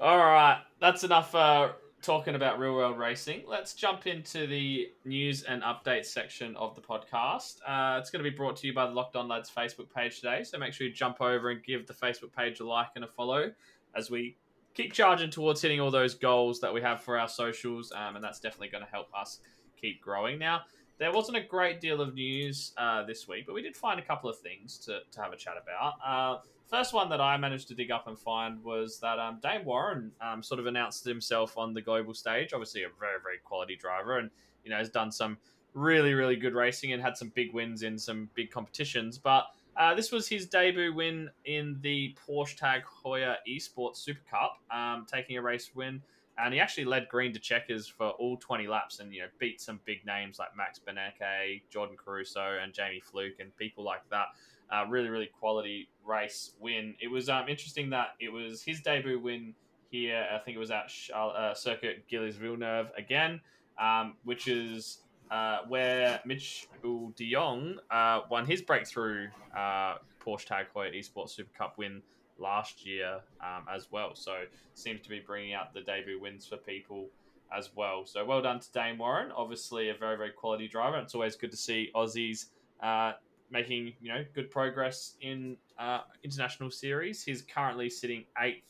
All right, that's enough uh, talking about real world racing. Let's jump into the news and updates section of the podcast. Uh, it's going to be brought to you by the Locked On Lads Facebook page today, so make sure you jump over and give the Facebook page a like and a follow as we keep charging towards hitting all those goals that we have for our socials, um, and that's definitely going to help us keep growing. Now, there wasn't a great deal of news uh, this week, but we did find a couple of things to, to have a chat about. Uh, first one that I managed to dig up and find was that um, Dane Warren um, sort of announced himself on the global stage. Obviously, a very, very quality driver, and you know has done some really, really good racing and had some big wins in some big competitions. But uh, this was his debut win in the Porsche Tag Heuer Esports Super Cup, um, taking a race win. And he actually led green to checkers for all 20 laps and, you know, beat some big names like Max Benecke, Jordan Caruso, and Jamie Fluke, and people like that. Uh, really, really quality race win. It was um, interesting that it was his debut win here. I think it was at uh, Circuit Gilles Villeneuve again, um, which is uh, where Mitch de Jong uh, won his breakthrough uh, Porsche Tag Heuer Esports Super Cup win last year um, as well. So seems to be bringing out the debut wins for people as well. So well done to Dane Warren. Obviously a very very quality driver. It's always good to see Aussies uh, making you know good progress in uh, international series. He's currently sitting eighth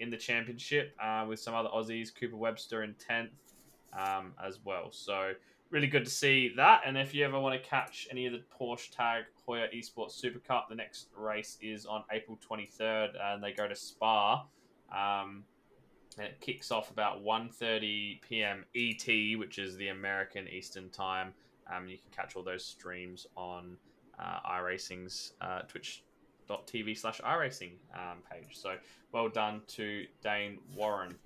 in the championship uh, with some other Aussies, Cooper Webster in tenth um, as well. So really good to see that. And if you ever want to catch any of the Porsche Tag Heuer Esports Super Cup, the next race is on April 23rd, and they go to Spa. Um, it kicks off about 1.30 p.m. ET, which is the American Eastern Time. Um, you can catch all those streams on uh, iRacing's uh, twitch.tv slash iRacing um, page. So well done to Dane Warren.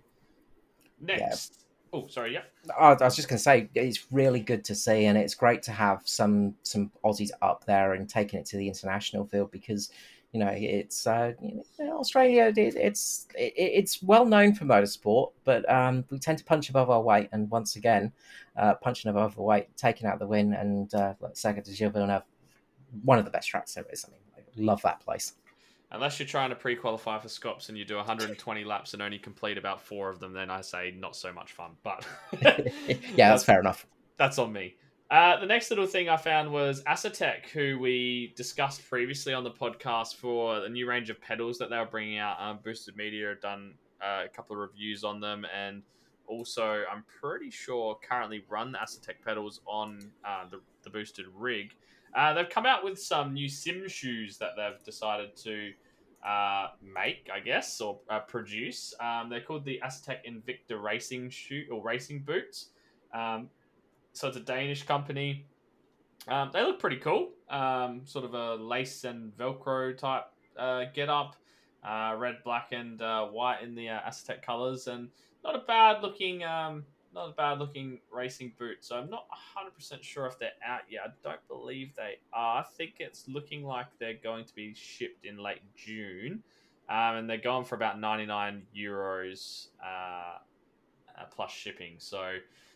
Next. Oh, sorry. Yeah. I was just going to say it's really good to see, and it's great to have some some Aussies up there and taking it to the international field because you know it's uh, Australia. It, it's it, it's well known for motorsport, but um, we tend to punch above our weight, and once again, uh, punching above our weight, taking out the win, and uh, second to Gilles Villeneuve, one of the best tracks there is. I mean, I love that place unless you're trying to pre-qualify for Scops and you do 120 laps and only complete about four of them, then I say not so much fun. But yeah, that's, fair enough. That's on me. Uh, the next little thing I found was Asetek, who we discussed previously on the podcast for the new range of pedals that they were bringing out. Um, Boosted Media done uh, a couple of reviews on them, and also I'm pretty sure currently run the Asetek pedals on uh, the, the Boosted rig. Uh, they've come out with some new sim shoes that they've decided to uh, make, I guess, or uh, produce. Um, they're called the Asetek Invicta Racing Shoe or Racing Boots. Um, so it's a Danish company. Um, they look pretty cool. Um, sort of a lace and Velcro type uh, get up. Uh, red, black, and uh, white in the uh, Asetek colors, and not a bad looking um, not a bad looking racing boot. So I'm not 100% sure if they're out yet. I don't believe they are. I think it's looking like they're going to be shipped in late June. Um, and they're going for about 99 euros uh, uh, plus shipping. So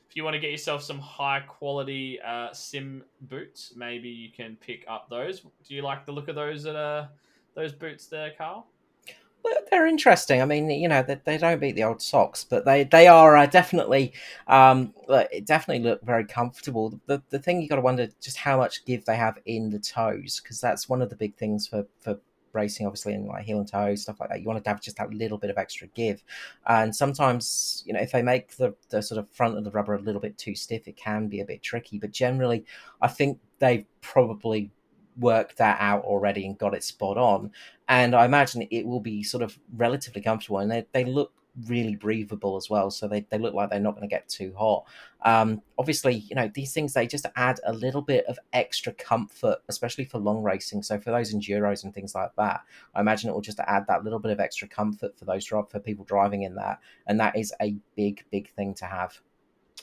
if you want to get yourself some high quality uh, sim boots, maybe you can pick up those. Do you like the look of those uh, those boots there, Carl? They're interesting. I mean, you know, they, they don't beat the old socks, but they they are uh, definitely um, definitely look very comfortable. The the thing you got to wonder just how much give they have in the toes because that's one of the big things for for racing, obviously, in like heel and toe stuff like that. You want to have just that little bit of extra give, and sometimes you know if they make the the sort of front of the rubber a little bit too stiff, it can be a bit tricky. But generally, I think they've probably worked that out already and got it spot on. And I imagine it will be sort of relatively comfortable, and they, they look really breathable as well. So they, they look like they're not going to get too hot. Um, obviously, you know, these things, they just add a little bit of extra comfort, especially for long racing. So for those enduros and things like that, I imagine it will just add that little bit of extra comfort for those for people driving in that. And that is a big, big thing to have.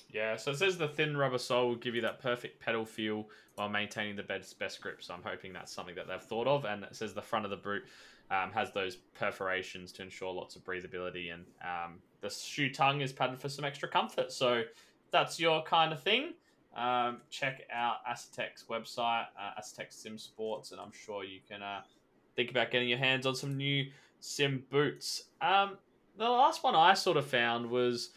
Yeah, so it says the thin rubber sole will give you that perfect pedal feel while maintaining the best, best grip. So I'm hoping that's something that they've thought of. And it says the front of the boot um, has those perforations to ensure lots of breathability. And um, the shoe tongue is padded for some extra comfort. So that's your kind of thing. Um, check out Asetek's website, uh, Asetek Sim Sports, and I'm sure you can uh, think about getting your hands on some new sim boots. Um, the last one I sort of found was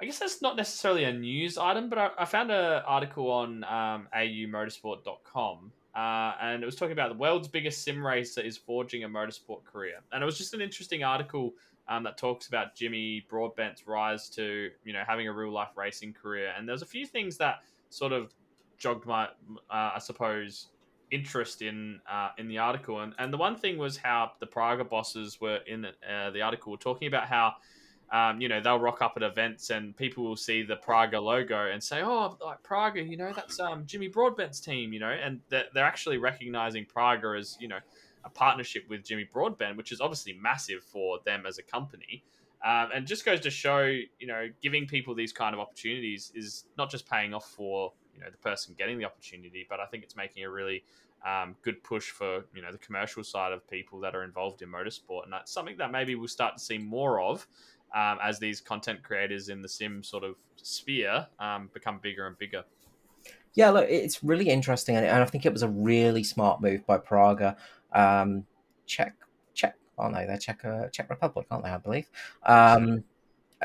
I guess that's not necessarily a news item, but I, I found an article on um, aumotorsport.com uh, and it was talking about the world's biggest sim racer is forging a motorsport career. And it was just an interesting article um, that talks about Jimmy Broadbent's rise to, you know, having a real life racing career. And there's a few things that sort of jogged my, uh, I suppose, interest in uh, in the article. And, and the one thing was how the Praga bosses were in uh, the article were talking about how um, you know, they'll rock up at events and people will see the Praga logo and say, "Oh, like Praga, you know, that's um, Jimmy Broadbent's team," you know, and they're, they're actually recognizing Praga as you know a partnership with Jimmy Broadbent, which is obviously massive for them as a company. Um, and just goes to show, you know, giving people these kind of opportunities is not just paying off for you know the person getting the opportunity, but I think it's making a really um, good push for you know the commercial side of people that are involved in motorsport, and that's something that maybe we'll start to see more of um, as these content creators in the sim sort of sphere um, become bigger and bigger. Yeah, look, it's really interesting, and I think it was a really smart move by Praga. Um, Czech, Czech, oh no, they're Czech, uh, Czech Republic, aren't they? I believe. Um,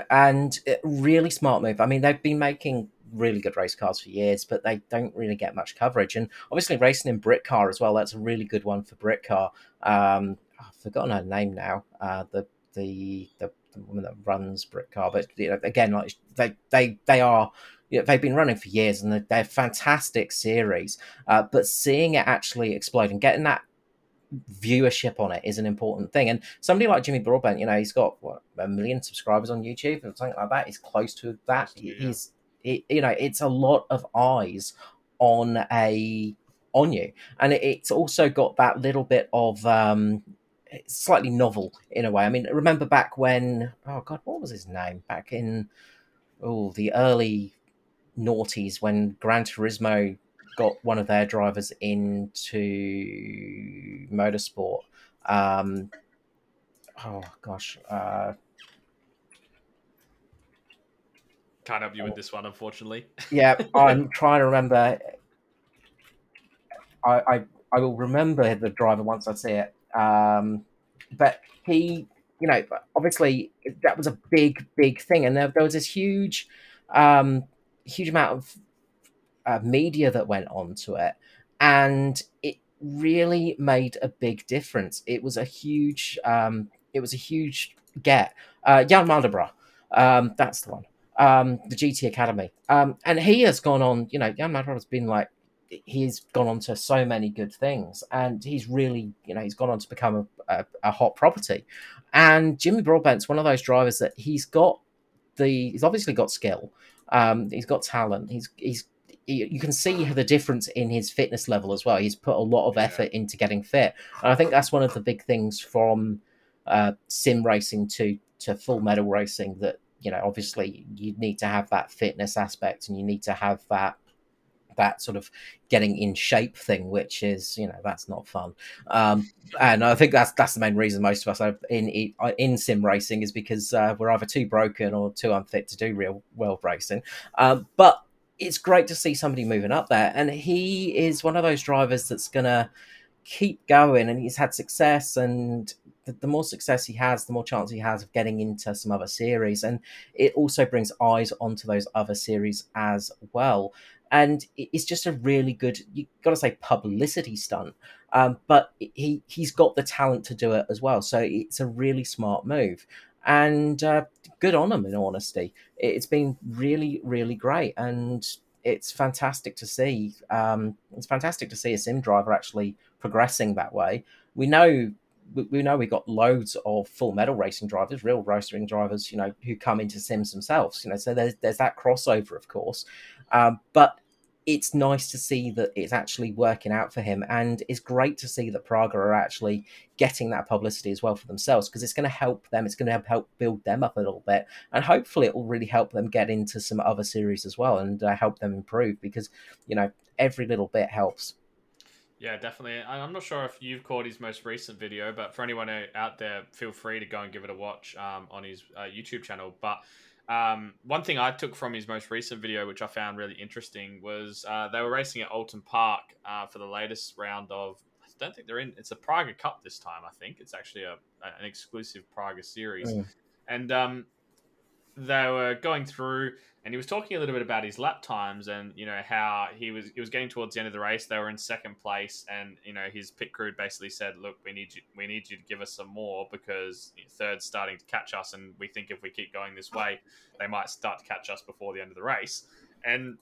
and really smart move. I mean, they've been making really good race cars for years, but they don't really get much coverage. And obviously, racing in Brit Car as well. That's a really good one for Britcar. Um, I've forgotten her name now. Uh, the the the the woman that runs Britcar. But you know, again, like they they they are. You know, they've been running for years and they're, they're fantastic series. Uh, but seeing it actually explode and getting that viewership on it is an important thing. And somebody like Jimmy Broadbent, you know, he's got what a million subscribers on YouTube or something like that. He's close to that. Yeah. He's, it, you know, it's a lot of eyes on a on you, and it's also got that little bit of um, slightly novel in a way. I mean, remember back when oh god, what was his name? Back in oh the early noughties when Gran Turismo got one of their drivers into motorsport. Um, oh gosh, uh, can't help you with this one, unfortunately. yeah, I'm trying to remember. I, I I will remember the driver once I see it. Um, but he, you know, obviously that was a big, big thing, and there, there was this huge, um, huge amount of uh, media that went onto it, and it really made a big difference. It was a huge, um, it was a huge get. Uh, Jan Mardenborough, um, that's the one. Um, the GT Academy, um, and he has gone on. You know, Jan Mardenborough has been like he's gone on to so many good things and he's really you know he's gone on to become a, a, a, hot property. And jimmy broadbent's one of those drivers that he's got the he's obviously got skill um, he's got talent he's he's he, you can see the difference in his fitness level as well. He's put a lot of effort into getting fit and i think that's one of the big things from uh, sim racing to to full metal racing that you know obviously you need to have that fitness aspect and you need to have that that sort of getting in shape thing, which is you know that's not fun. Um, and I think that's that's the main reason most of us are in in sim racing is because uh, we're either too broken or too unfit to do real world racing. Um, but it's great to see somebody moving up there, and he is one of those drivers that's gonna keep going, and he's had success and the, the more success he has, the more chance he has of getting into some other series, and it also brings eyes onto those other series as well. And it's just a really good, you got to say, publicity stunt. Um, but he he's got the talent to do it as well, so it's a really smart move. And uh, good on him, in honesty. It's been really, really great, and it's fantastic to see. Um, it's fantastic to see a sim driver actually progressing that way. We know we know we got loads of full metal racing drivers, real racing drivers, you know, who come into sims themselves. You know, so there's there's that crossover, of course. Um, but it's nice to see that it's actually working out for him, and it's great to see that Praga are actually getting that publicity as well for themselves because it's going to help them. It's going to help build them up a little bit, and hopefully, it will really help them get into some other series as well and uh, help them improve because you know every little bit helps. Yeah, definitely. I'm not sure if you've caught his most recent video, but for anyone out there, feel free to go and give it a watch um, on his uh, YouTube channel. But um, one thing I took from his most recent video, which I found really interesting, was uh, they were racing at Oulton Park uh, for the latest round of. I don't think they're in. It's a Praga Cup this time. I think it's actually a an exclusive Praga series, mm. and um, they were going through and he was talking a little bit about his lap times and you know how he was he was getting towards the end of the race they were in second place and you know his pit crew basically said look we need you we need you to give us some more because third's starting to catch us and we think if we keep going this way they might start to catch us before the end of the race. And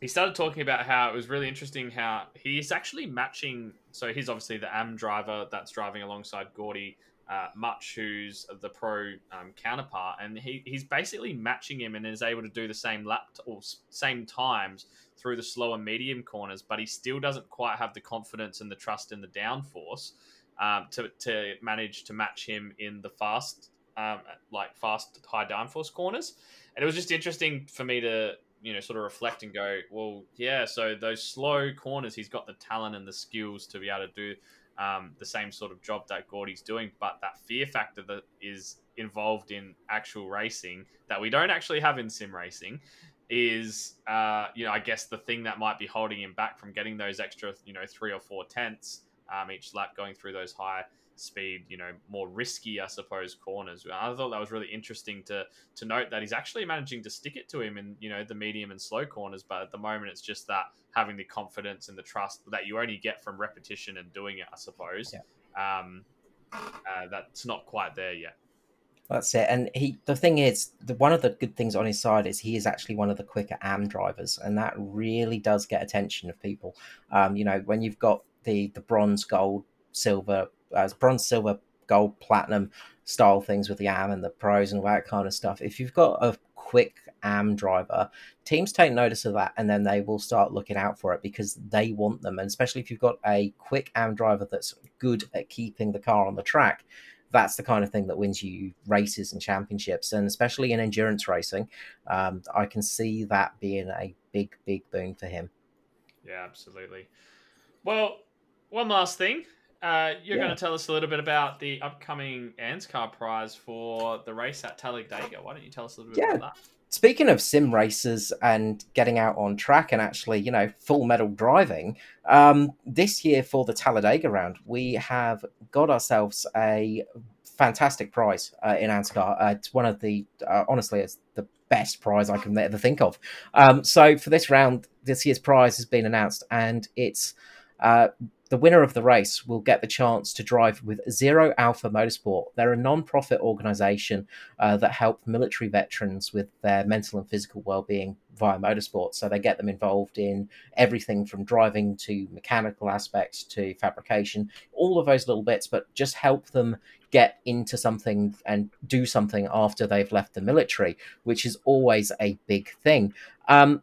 he started talking about how it was really interesting how he's actually matching so he's obviously the am driver that's driving alongside Gordie uh, Mutch, who's the pro um, counterpart, and he, he's basically matching him and is able to do the same lap t- or same times through the slower medium corners, but he still doesn't quite have the confidence and the trust in the downforce um, to, to manage to match him in the fast, um, like fast high downforce corners. And it was just interesting for me to you know sort of reflect and go, well, yeah. So those slow corners, he's got the talent and the skills to be able to do um, the same sort of job that Gordie's doing, but that fear factor that is involved in actual racing that we don't actually have in sim racing is, uh, you know, I guess the thing that might be holding him back from getting those extra, you know, three or four tenths um, each lap going through those high speed, you know, more risky, I suppose, corners. I thought that was really interesting to to note that he's actually managing to stick it to him in, you know, the medium and slow corners. But at the moment, it's just that having the confidence and the trust that you only get from repetition and doing it, I suppose. Yeah. Um, uh, that's not quite there yet. That's it. And he, the thing is, the, one of the good things on his side is he is actually one of the quicker AM drivers, and that really does get attention of people. Um, you know, when you've got the the bronze, gold, silver as bronze, silver, gold, platinum style things with the AM and the pros and all that kind of stuff. If you've got a quick AM driver, teams take notice of that and then they will start looking out for it because they want them. And especially if you've got a quick AM driver that's good at keeping the car on the track, that's the kind of thing that wins you races and championships. And especially in endurance racing, um, I can see that being a big, big boon for him. Yeah, absolutely. Well, one last thing. Uh, you're yeah. going to tell us a little bit about the upcoming Anscar prize for the race at Talladega. Why don't you tell us a little bit yeah. about that? Speaking of sim races and getting out on track and actually, you know, full metal driving, um, this year for the Talladega round, we have got ourselves a fantastic prize uh, in Anscar. Uh, it's one of the, uh, honestly, it's the best prize I can ever think of. Um, so for this round, this year's prize has been announced, and it's uh, the winner of the race will get the chance to drive with Zero Alpha Motorsport. They're a non-profit organization uh, that help military veterans with their mental and physical well-being via motorsport. So they get them involved in everything from driving to mechanical aspects to fabrication, all of those little bits, but just help them get into something and do something after they've left the military, which is always a big thing. Um,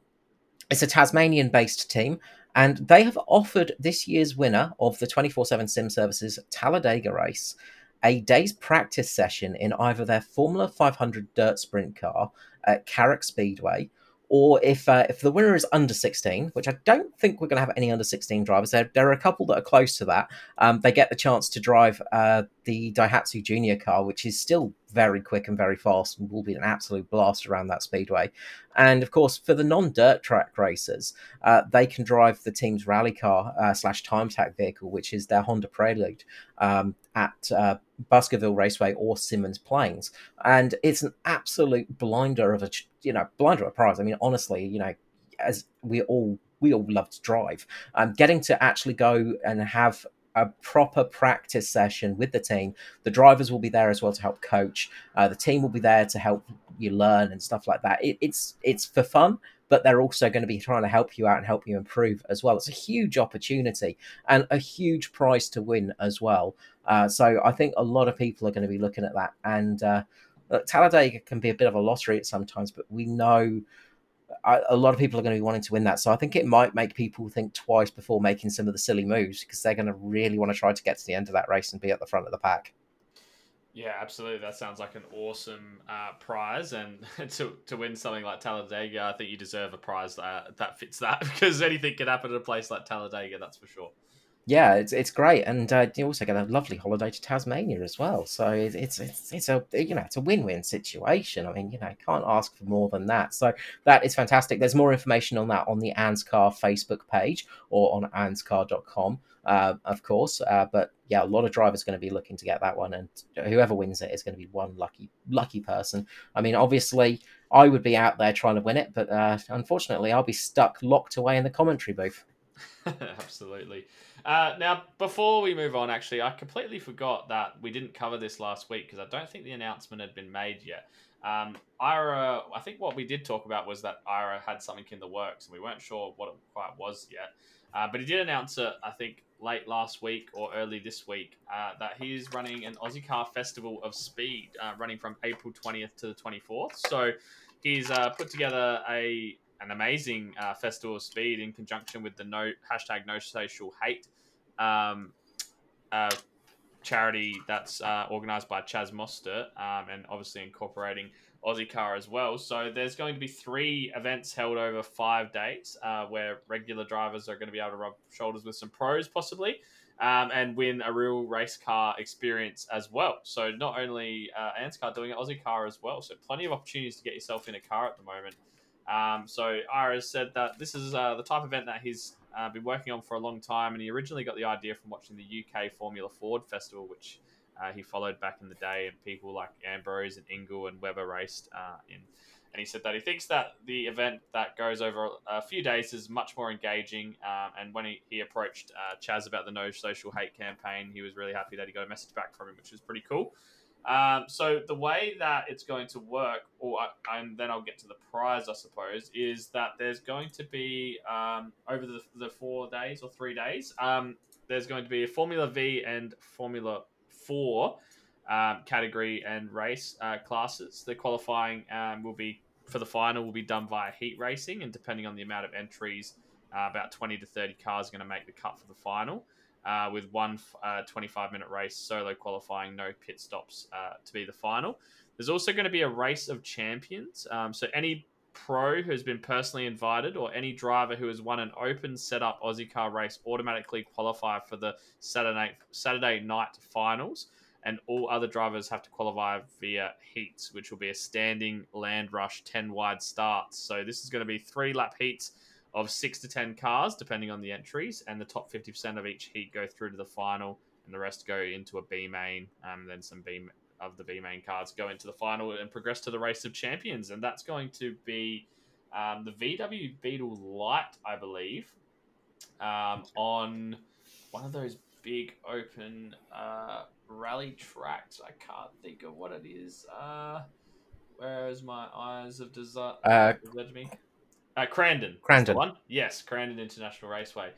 it's a Tasmanian based team. And they have offered this year's winner of the 24 7 Sim Services Talladega race a day's practice session in either their Formula 500 dirt sprint car at Carrick Speedway, or if uh, if the winner is under 16, which I don't think we're going to have any under 16 drivers, there, there are a couple that are close to that. Um, they get the chance to drive uh, the Daihatsu Junior car, which is still very quick and very fast and will be an absolute blast around that speedway. And of course, for the non-dirt track racers, uh, they can drive the team's rally car uh, slash time attack vehicle, which is their Honda Prelude um, at uh, Baskerville Raceway or Simmons Plains, and it's an absolute blinder of a you know blinder of a prize. I mean, honestly, you know, as we all we all love to drive, um, getting to actually go and have a proper practice session with the team. The drivers will be there as well to help coach. Uh, the team will be there to help you learn and stuff like that. It, it's it's for fun, but they're also going to be trying to help you out and help you improve as well. It's a huge opportunity and a huge prize to win as well. Uh, so I think a lot of people are going to be looking at that. And uh, Talladega can be a bit of a lottery at sometimes, but we know a lot of people are going to be wanting to win that. So I think it might make people think twice before making some of the silly moves because they're going to really want to try to get to the end of that race and be at the front of the pack. Yeah, absolutely. That sounds like an awesome uh, prize, and to to win something like Talladega, I think you deserve a prize that that fits that because anything can happen at a place like Talladega, that's for sure yeah, it's it's great, and uh, you also get a lovely holiday to Tasmania as well. So it's it's it's, it's a you know it's a win win situation. I mean, you know, can't ask for more than that. So that is fantastic. There's more information on that on the AnsCar Facebook page or on anscar.com, uh, of course. Uh, but yeah, a lot of drivers are going to be looking to get that one, and whoever wins it is going to be one lucky lucky person. I mean, obviously, I would be out there trying to win it, but uh, unfortunately, I'll be stuck locked away in the commentary booth. Absolutely. Uh, now, before we move on, actually, I completely forgot that we didn't cover this last week because I don't think the announcement had been made yet. Um, Ira, I think what we did talk about was that Ira had something in the works, and we weren't sure what it quite was yet. Uh, but he did announce it, I think, late last week or early this week, uh, that he is running an Aussie Car Festival of Speed, uh, running from April 20th to the 24th. So he's uh, put together a an amazing uh, festival of speed in conjunction with the no hashtag no social hate um, uh, charity that's uh, organized by Chaz Mostert um, and obviously incorporating Aussie Car as well. So there's going to be three events held over five days uh, where regular drivers are going to be able to rub shoulders with some pros possibly. Um, and win a real race car experience as well. So not only uh, Anscar doing it, Aussie Car as well. So plenty of opportunities to get yourself in a car at the moment. Um, so Ira said that this is uh, the type of event that he's uh, been working on for a long time, and he originally got the idea from watching the UK Formula Ford Festival, which uh, he followed back in the day, and people like Ambrose and Ingall and Webber raced uh, in. And he said that he thinks that the event that goes over a few days is much more engaging. Um, and when he, he approached uh, Chaz about the No Social Hate campaign, he was really happy that he got a message back from him, which was pretty cool. Um, so the way that it's going to work, or I, and then I'll get to the prize, I suppose, is that there's going to be um, over the, the four days or three days, um, there's going to be a Formula V and Formula Four um, category and race uh, classes. The qualifying um, will be for the final will be done via heat racing, and depending on the amount of entries, uh, about 20 to 30 cars are going to make the cut for the final uh, with one uh, 25 minute race solo qualifying, no pit stops uh, to be the final. There's also going to be a race of champions. Um, so any pro who has been personally invited or any driver who has won an open setup Aussie car race automatically qualify for the Saturday Saturday night finals. And all other drivers have to qualify via heats, which will be a standing land rush 10 wide starts. So this is going to be three lap heats of six to 10 cars, depending on the entries, and the top 50% of each heat go through to the final, and the rest go into a B main, and then some B of the B main cars go into the final and progress to the race of champions. And that's going to be um, the VW Beetle Lite, I believe, um, on one of those big open uh, rally tracks. I can't think of what it is. Uh, where is my eyes of desire? Uh, me? Uh, Crandon. Crandon. One. Yes, Crandon International Raceway.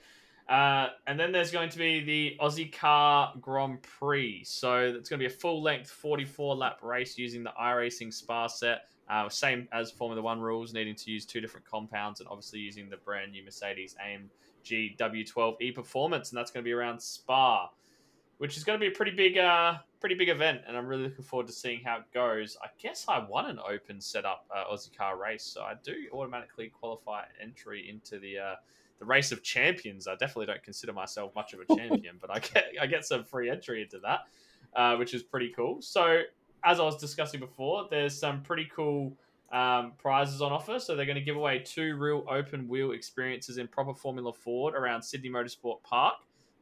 Uh, and then there's going to be the Aussie Car Grand Prix. So it's going to be a full length 44 lap race using the iRacing Spa set. Uh, same as Formula One rules, needing to use two different compounds and obviously using the brand new Mercedes AMG W12 E Performance. And that's going to be around Spa which is going to be a pretty big, uh, pretty big event, and I'm really looking forward to seeing how it goes. I guess I won an open setup uh, Aussie car race, so I do automatically qualify entry into the uh, the race of champions. I definitely don't consider myself much of a champion, but I get I get some free entry into that, uh, which is pretty cool. So as I was discussing before, there's some pretty cool. Um, prizes on offer. So they're going to give away two real open wheel experiences in proper Formula Ford around Sydney Motorsport Park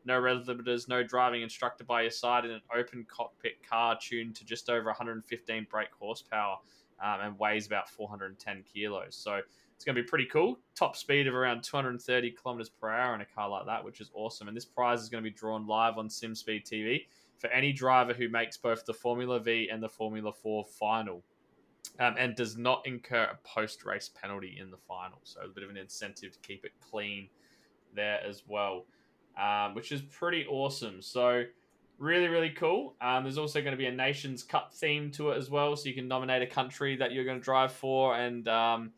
no red limiters, no driving instructor by your side, in an open cockpit car tuned to just over 115 brake horsepower um, and weighs about 410 kilos. So it's going to be pretty cool. Top speed of around 230 kilometers per hour in a car like that, which is awesome. And this prize is going to be drawn live on SimSpeed TV for any driver who makes both the Formula V and the Formula 4 final. Um, and does not incur a post race penalty in the final. So a bit of an incentive to keep it clean there as well, um, which is pretty awesome. So really, really cool. Um, there's also going to be a Nations Cup theme to it as well, so you can nominate a country that you're going to drive for, and um,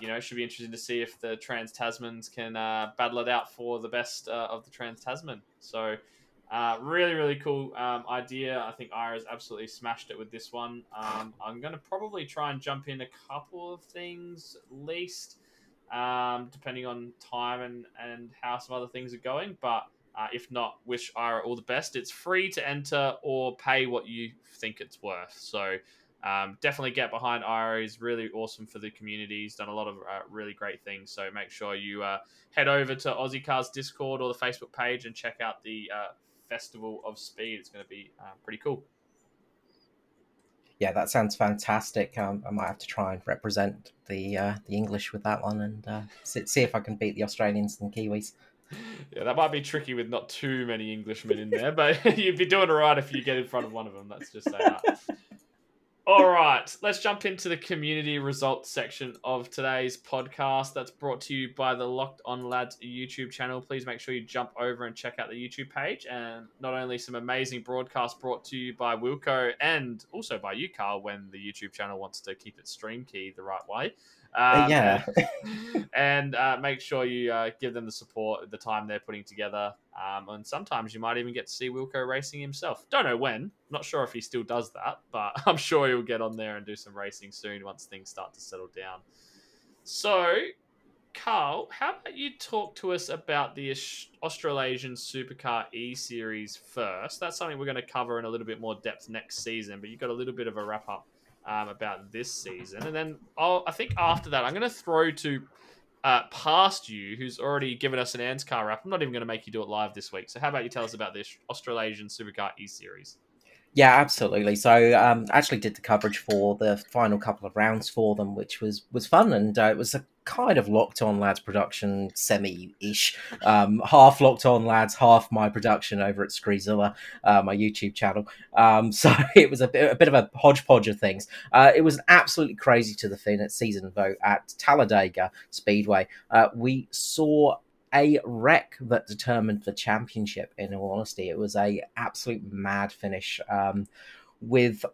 you know, it should be interesting to see if the Trans Tasmans can uh, battle it out for the best uh, of the Trans Tasman. So. Uh, really, really cool um, idea. I think Ira's absolutely smashed it with this one. Um, I'm going to probably try and jump in a couple of things at least, um, depending on time and, and how some other things are going. But uh, if not, wish Ira all the best. It's free to enter or pay what you think it's worth. So um, definitely get behind Ira. He's really awesome for the community. He's done a lot of uh, really great things. So make sure you uh, head over to Aussie Cars Discord or the Facebook page and check out the uh, Festival of Speed. It's going to be uh, pretty cool. Yeah, that sounds fantastic. Um, I might have to try and represent the uh, the English with that one and uh, see, if I can beat the Australians and Kiwis. Yeah, that might be tricky with not too many Englishmen in there, but you'd be doing all right if you get in front of one of them. Let's just say that. All right, let's jump into the community results section of today's podcast. That's brought to you by the Locked On Lads YouTube channel. Please make sure you jump over and check out the YouTube page. And not only some amazing broadcasts brought to you by Wilco and also by you, Carl, when the YouTube channel wants to keep its stream key the right way. Uh, um, yeah. and uh, make sure you uh, give them the support, the time they're putting together. Um, and sometimes you might even get to see Wilco racing himself. Don't know when. Not sure if he still does that, but I'm sure he'll get on there and do some racing soon once things start to settle down. So, Carl, how about you talk to us about the Australasian Supercar E Series first? That's something we're going to cover in a little bit more depth next season, but you've got a little bit of a wrap up um, about this season. And then I'll, I think after that, I'm going to throw to uh, past you, who's already given us an ANSCAR wrap. I'm not even going to make you do it live this week. So how about you tell us about this Australasian Supercar E Series? Yeah, absolutely. So, um, actually did the coverage for the final couple of rounds for them, which was was fun, and uh, it was a kind of locked on lads production, semi ish, um, half locked on lads, half my production over at Screezilla, uh, my YouTube channel. Um, so it was a bit, a bit of a hodgepodge of things. Uh, it was absolutely crazy to the fin at season though at Talladega Speedway. Uh, we saw a wreck that determined the championship. In all honesty, it was a absolute mad finish um, with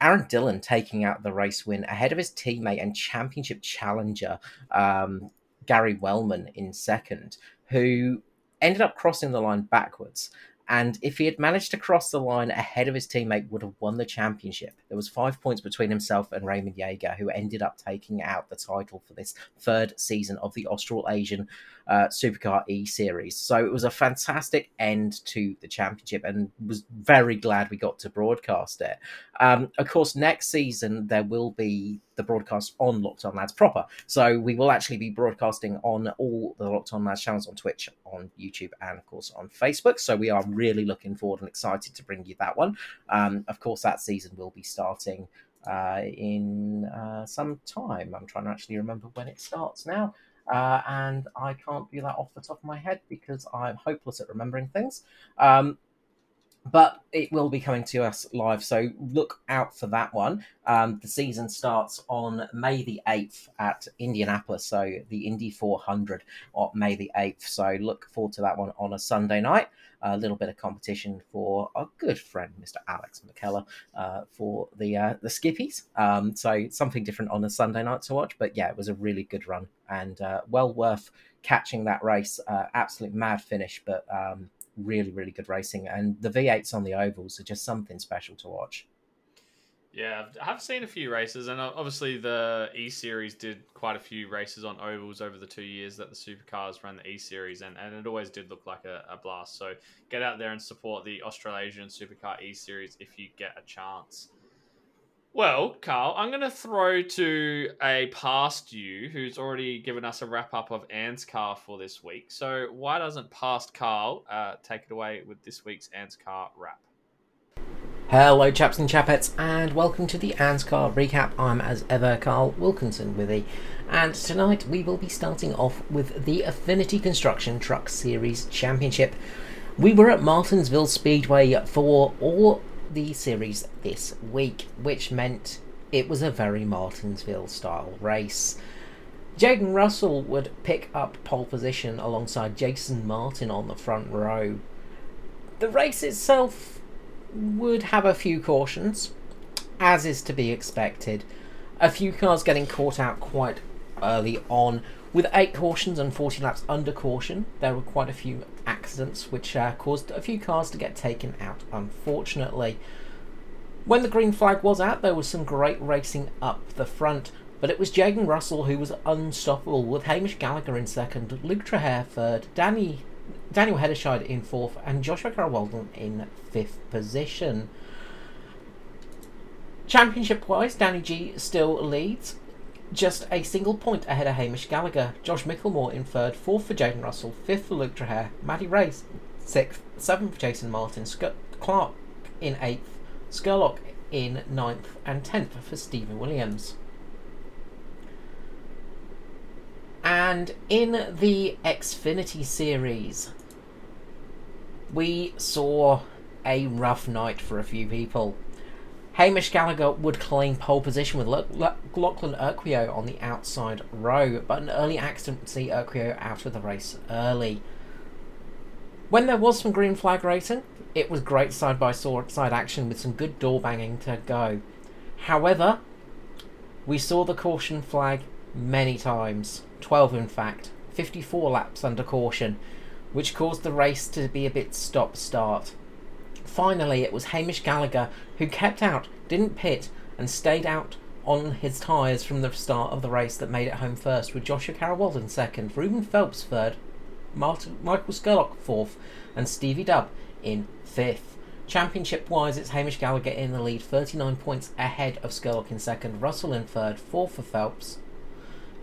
Aaron Dillon taking out the race win ahead of his teammate and championship challenger um, Gary Wellman in second, who ended up crossing the line backwards. And if he had managed to cross the line ahead of his teammate, would have won the championship. There was five points between himself and Raymond Jaeger, who ended up taking out the title for this third season of the Australasian uh, Supercar E Series. So it was a fantastic end to the championship, and was very glad we got to broadcast it. Um, of course, next season there will be the broadcast on Locked On Lads proper. So we will actually be broadcasting on all the Locked On Lads channels on Twitch, on YouTube, and of course on Facebook. So we are really looking forward and excited to bring you that one. Um, of course, that season will be starting uh, in uh, some time. I'm trying to actually remember when it starts now. Uh, and I can't do that off the top of my head because I'm hopeless at remembering things. Um, but it will be coming to us live, so look out for that one. Um, the season starts on May the 8th at Indianapolis, so the Indy 400 on May the 8th. So look forward to that one on a Sunday night. A little bit of competition for our good friend, Mr. Alex McKellar, uh, for the uh, the Skippies. Um, so something different on a Sunday night to watch, but yeah, it was a really good run and uh, well worth catching that race. Uh, absolute mad finish, but um, really, really good racing. And the V8s on the ovals are just something special to watch. Yeah, I've seen a few races, and uh, obviously the E Series did quite a few races on ovals over the two years that the supercars ran the E Series, and, and it always did look like a, a blast. So get out there and support the Australasian Supercar E Series if you get a chance. Well, Carl, I'm going to throw to a past you who's already given us a wrap up of ANSCAR for this week. So why doesn't past Carl uh, take it away with this week's ANSCAR wrap? Hello, chaps and chapettes, and welcome to the ANSCAR recap. I'm, as ever, Carl Wilkinson with you, and tonight we will be starting off with the Affinity Construction Truck Series Championship. We were at Martinsville Speedway for all the series this week, which meant it was a very Martinsville style race. Jaden Russell would pick up pole position alongside Jason Martin on the front row. The race itself would have a few cautions, as is to be expected. A few cars getting caught out quite early on. With 8 cautions and 40 laps under caution, there were quite a few accidents which uh, caused a few cars to get taken out, unfortunately. When the green flag was out, there was some great racing up the front, but it was Jaden Russell who was unstoppable, with Hamish Gallagher in second, Luke Traher third, Danny Daniel Hederscheid in fourth, and Joshua Carroll in fifth position. Championship wise, Danny G still leads, just a single point ahead of Hamish Gallagher. Josh Micklemore in third, fourth for Jaden Russell, fifth for Luke Traher, Matty Race sixth, seventh for Jason Martin, Sc- Clark in eighth, Skurlock in ninth, and tenth for Stephen Williams. And in the Xfinity series, we saw a rough night for a few people. Hamish Gallagher would claim pole position with Lachlan Urquio on the outside row, but an early accident would see Urquio out of the race early. When there was some green flag racing, it was great side by side action with some good door banging to go. However, we saw the caution flag many times, 12 in fact, 54 laps under caution, which caused the race to be a bit stop start. Finally, it was Hamish Gallagher who kept out, didn't pit, and stayed out on his tyres from the start of the race that made it home first, with Joshua Carroll in second, Ruben Phelps third, Martin, Michael Skurlock fourth, and Stevie Dubb in fifth. Championship wise, it's Hamish Gallagher in the lead, 39 points ahead of Skurlock in second, Russell in third, fourth for Phelps,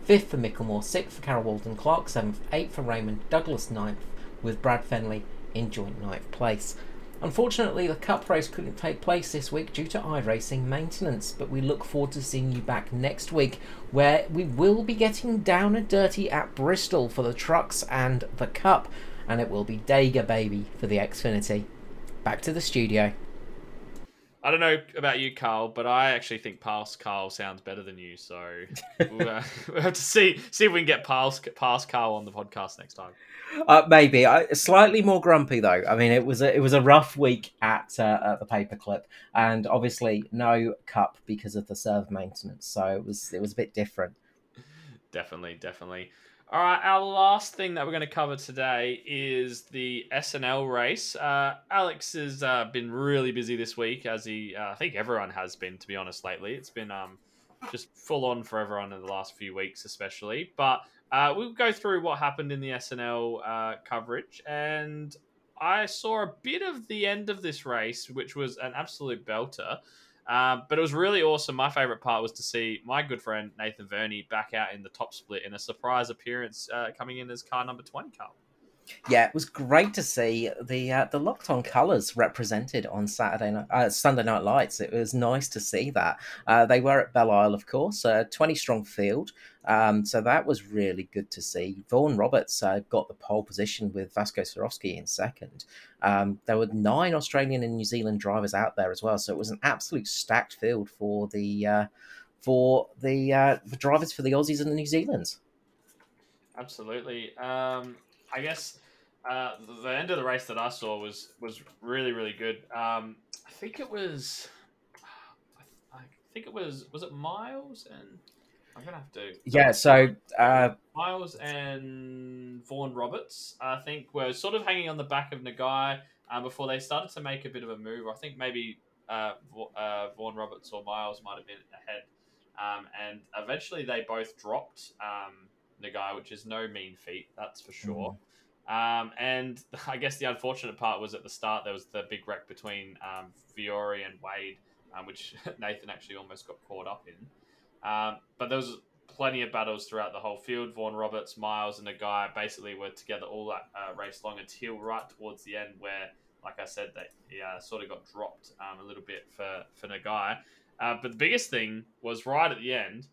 fifth for Micklemore, sixth for Carroll Walden, Clark seventh, eighth for Raymond, Douglas ninth, with Brad Fenley in joint ninth place. Unfortunately, the Cup race couldn't take place this week due to iRacing maintenance, but we look forward to seeing you back next week where we will be getting down and dirty at Bristol for the trucks and the Cup, and it will be Dega baby for the Xfinity. Back to the studio. I don't know about you, Carl, but I actually think past Carl sounds better than you. So we'll, uh, we'll, have to see see if we can get past past Carl on the podcast next time. Uh, maybe I, slightly more grumpy though. I mean, it was a, it was a rough week at, uh, at the paperclip, and obviously no cup because of the serve maintenance. So it was it was a bit different. Definitely, definitely. All right, our last thing that we're going to cover today is the SNL race. Uh, Alex has uh, been really busy this week, as he, uh, I think everyone has been, to be honest, lately. It's been um, just full on for everyone in the last few weeks, especially. But uh, we'll go through what happened in the SNL uh, coverage, and I saw a bit of the end of this race, which was an absolute belter. Um, but it was really awesome. My favorite part was to see my good friend Nathan Verney back out in the top split in a surprise appearance, uh, coming in as car number twenty. Carl. Yeah, it was great to see the uh, the locked on colours represented on Saturday night, uh, Sunday Night Lights. It was nice to see that. Uh, they were at Belle Isle, of course, a twenty strong field, um, so that was really good to see. Vaughan Roberts uh, got the pole position with Vasco Sorowski in second. Um, there were nine Australian and New Zealand drivers out there as well, so it was an absolute stacked field for the uh, for the, uh, the drivers for the Aussies and the New Zealands. Absolutely. Um, I guess uh, the end of the race that I saw was was really really good. Um, I think it was, I think it was was it Miles and I'm gonna have to. Yeah. So uh, Miles and Vaughan Roberts, I think, were sort of hanging on the back of Nagai um, before they started to make a bit of a move. I think maybe uh, uh, Vaughan Roberts or Miles might have been ahead, um, and eventually they both dropped um, Nagai, which is no mean feat, that's for sure. Mm-hmm. Um, and I guess the unfortunate part was at the start there was the big wreck between um, Fiore and Wade um, which Nathan actually almost got caught up in. Um, but there was plenty of battles throughout the whole field. Vaughan Roberts, Miles, and Nagai basically were together all that uh, race long until right towards the end, where, like I said, they he, uh, sort of got dropped um, a little bit for for Nagai. Uh, but the biggest thing was right at the end,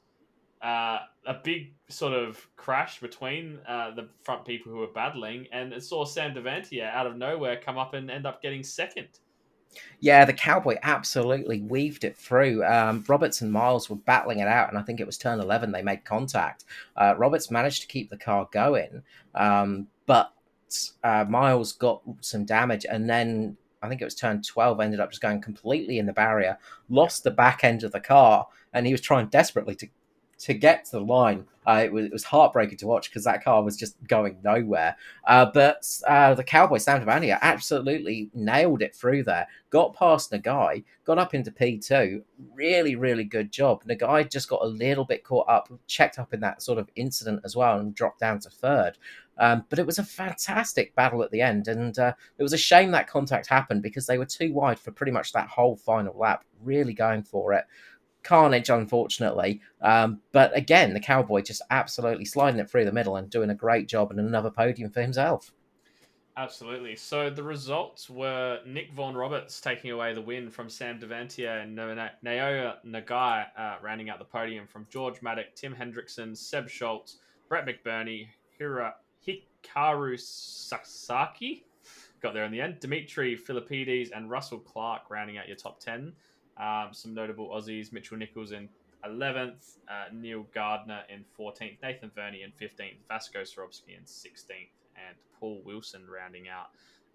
uh, a big sort of crash between uh, the front people who were battling, and it saw Sam Devantier out of nowhere come up and end up getting second. Yeah, the cowboy absolutely weaved it through. Um, Roberts and Miles were battling it out, and I think it was turn 11 they made contact. Uh, Roberts managed to keep the car going, um, but uh, Miles got some damage, and then I think it was turn 12 ended up just going completely in the barrier, lost the back end of the car, and he was trying desperately to to get to the line. Uh, it, was, it was heartbreaking to watch because that car was just going nowhere. Uh, but uh, the Cowboy Sam Devantier absolutely nailed it through there. Got past Nagai, got up into P2. Really, really good job. Nagai just got a little bit caught up, checked up in that sort of incident as well, and dropped down to third. Um, but it was a fantastic battle at the end, and uh, it was a shame that contact happened because they were too wide for pretty much that whole final lap. Really going for it carnage, unfortunately. Um, but again, the cowboy just absolutely sliding it through the middle and doing a great job and another podium for himself. Absolutely. So the results were Nick Vaughan Roberts taking away the win from Sam Devantier and Naoya Nagai uh, rounding out the podium from George Maddock, Tim Hendrickson, Seb Schultz, Brett McBurney, Hira, Hikaru Sasaki. Got there in the end. Dimitri Philippides and Russell Clark rounding out your top 10. Um, some notable Aussies: Mitchell Nichols in 11th, uh, Neil Gardner in 14th, Nathan Verney in 15th, Vasco Swarovski in 16th, and Paul Wilson rounding out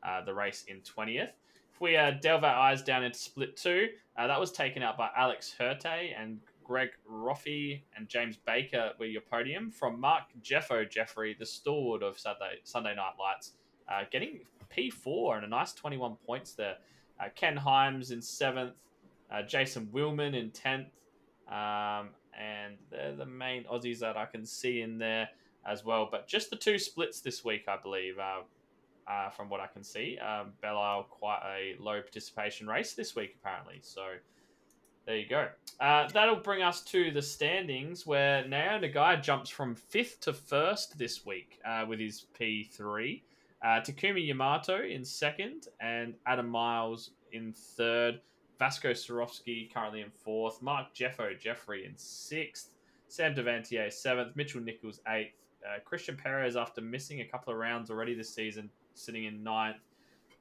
uh, the race in 20th. If we uh, delve our eyes down into split two, uh, that was taken out by Alex Herte and Greg Roffey and James Baker were your podium. From Mark Jeffo Jeffrey, the stalwart of Saturday, Sunday Night Lights, uh, getting P4 and a nice 21 points there. Uh, Ken Himes in seventh, uh, Jason Willman in 10th. Um, and they're the main Aussies that I can see in there as well. But just the two splits this week, I believe, uh, uh, from what I can see. Um, Belle quite a low participation race this week, apparently. So there you go. Uh, that'll bring us to the standings where Nao Nagai jumps from fifth to first this week uh, with his P3. Uh, Takumi Yamato in second and Adam Miles in third. Vasco Swarovski currently in fourth. Mark Jeffo Jeffrey in sixth. Sam Devantier seventh. Mitchell Nichols eighth. Uh, Christian Perez, after missing a couple of rounds already this season, sitting in ninth.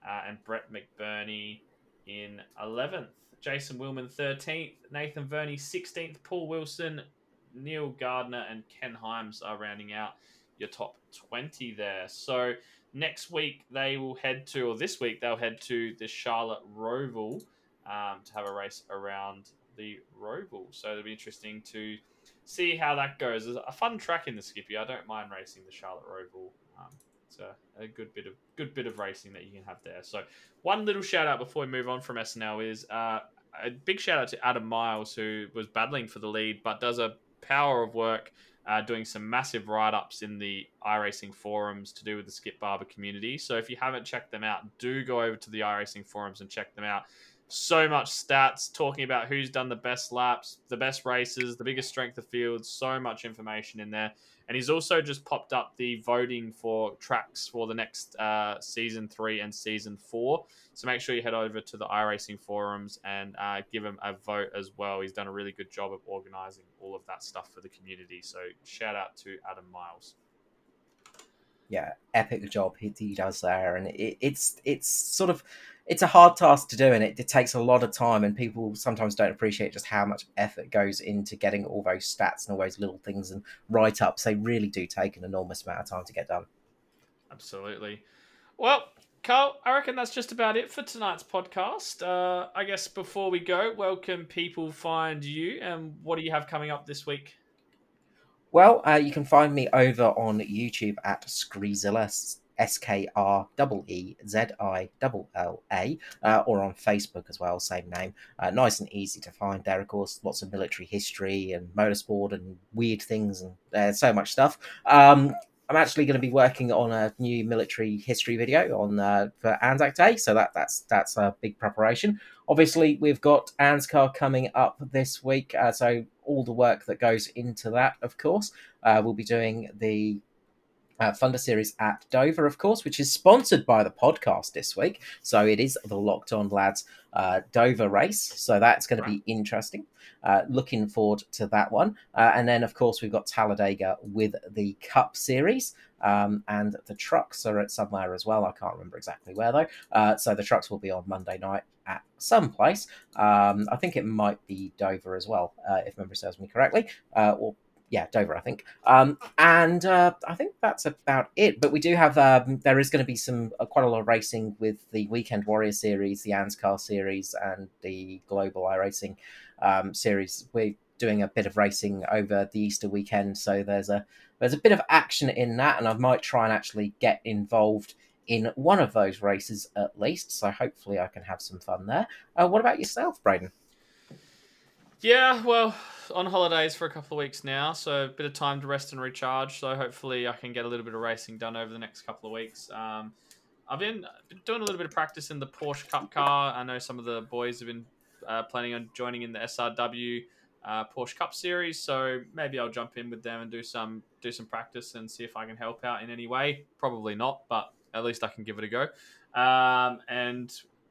Uh, and Brett McBurney in 11th. Jason Willman 13th. Nathan Verney 16th. Paul Wilson, Neil Gardner, and Ken Himes are rounding out your top 20 there. So next week they will head to, or this week they'll head to the Charlotte Roval um, to have a race around the Roval. So it'll be interesting to see how that goes. It's a fun track in the Skippy. I don't mind racing the Charlotte Roval. Um, it's a, a, good bit of good bit of racing that you can have there. So one little shout out before we move on from SNL is uh, a big shout out to Adam Miles who was battling for the lead but does a power of work. Uh, doing some massive write ups in the iRacing forums to do with the Skip Barber community. So if you haven't checked them out, do go over to the iRacing forums and check them out so much stats talking about who's done the best laps, the best races, the biggest strength of field, so much information in there. And he's also just popped up the voting for tracks for the next uh, season three and season four. So make sure you head over to the iRacing forums and uh, give him a vote as well. He's done a really good job of organizing all of that stuff for the community. So shout out to Adam Miles. Yeah, epic job he, he does there, and it, it's it's sort of it's a hard task to do and it, it, takes a lot of time and people sometimes don't appreciate just how much effort goes into getting all those stats and all those little things and write-ups. They really do take an enormous amount of time to get done. Absolutely. Well carl i reckon that's just about it for tonight's podcast. Uh, i guess before we go where can people find you and what do you have coming up this week? Well, uh, you can find me over on YouTube at Skreezilla, S K R E E Z I L L A, uh, or on Facebook as well, same name. Uh, nice and easy to find there, of course. Lots of military history and motorsport and weird things and uh, so much stuff. Um, I'm actually going to be working on a new military history video on uh, for Anzac Day, so that that's that's a big preparation. Obviously, we've got ANSCAR coming up this week, uh, so all the work that goes into that, of course, uh, we'll be doing the uh, Thunder Series at Dover, of course, which is sponsored by the podcast this week. So it is the Locked On Lads uh, Dover race. So that's going to be interesting. Uh, looking forward to that one. Uh, and then, of course, we've got Talladega with the Cup Series. Um, and the trucks are at somewhere as well. I can't remember exactly where though. Uh, so the trucks will be on Monday night at some place. Um, I think it might be Dover as well, uh, if memory serves me correctly, or yeah, Dover, I think. Um, and uh, I think that's about it. But we do have um, there is going to be some uh, quite a lot of racing with the Weekend Warrior series, the ANSCAR series, and the Global iRacing um, series. We're doing a bit of racing over the Easter weekend, so there's a there's a bit of action in that, and I might try and actually get involved in one of those races at least. So hopefully, I can have some fun there. Uh, what about yourself, Braden? Yeah, well, on holidays for a couple of weeks now, so a bit of time to rest and recharge. So hopefully, I can get a little bit of racing done over the next couple of weeks. Um, I've been, doing a little bit of practice in the Porsche Cup car. I know some of the boys have been uh, planning on joining in the SRW uh, Porsche Cup series, so maybe I'll jump in with them and do some do some practice and see if I can help out in any way. Probably not, but at least I can give it a go. Um, and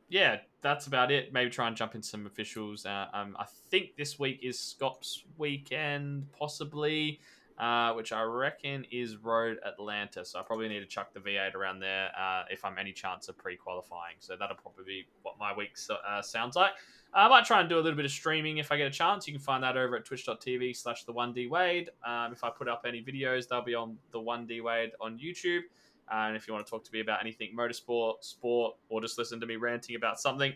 yeah, that's about it. Maybe try and jump in some officials. Uh, um, I think this week is Scott's weekend, possibly, uh, which I reckon is Road Atlanta. So I probably need to chuck the V8 around there uh, if I'm any chance of pre-qualifying. So that'll probably be what my week uh, sounds like. I might try and do a little bit of streaming if I get a chance. You can find that over at twitch.tv slash the 1D Wade. Um, if I put up any videos, they'll be on the 1D Wade on YouTube. And if you want to talk to me about anything motorsport, sport, or just listen to me ranting about something,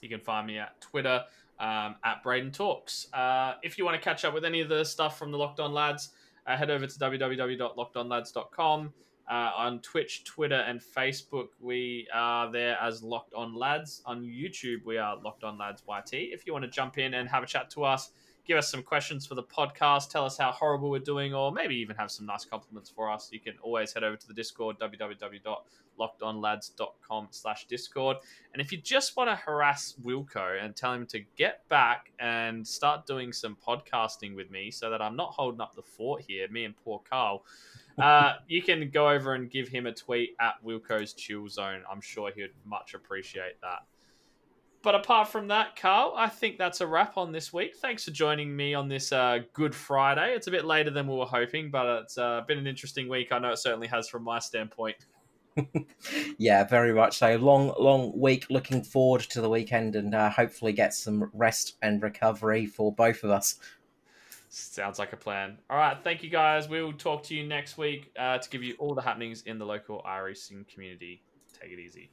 you can find me at Twitter um, at Braden Talks. Uh, if you want to catch up with any of the stuff from the Locked On Lads, uh, head over to www.lockedonlads.com. Uh, on Twitch, Twitter, and Facebook, we are there as Locked On Lads. On YouTube, we are Locked On Lads YT. If you want to jump in and have a chat to us, give us some questions for the podcast, tell us how horrible we're doing, or maybe even have some nice compliments for us, you can always head over to the Discord, www.lockedonlads.com slash Discord. And if you just want to harass Wilco and tell him to get back and start doing some podcasting with me so that I'm not holding up the fort here, me and poor Carl, uh, you can go over and give him a tweet at Wilco's Chill Zone. I'm sure he would much appreciate that. But apart from that, Carl, I think that's a wrap on this week. Thanks for joining me on this uh, Good Friday. It's a bit later than we were hoping, but it's uh, been an interesting week. I know it certainly has from my standpoint. yeah, very much so. Long, long week. Looking forward to the weekend and uh, hopefully get some rest and recovery for both of us. Sounds like a plan. All right, thank you guys. We will talk to you next week uh, to give you all the happenings in the local iRacing community. Take it easy.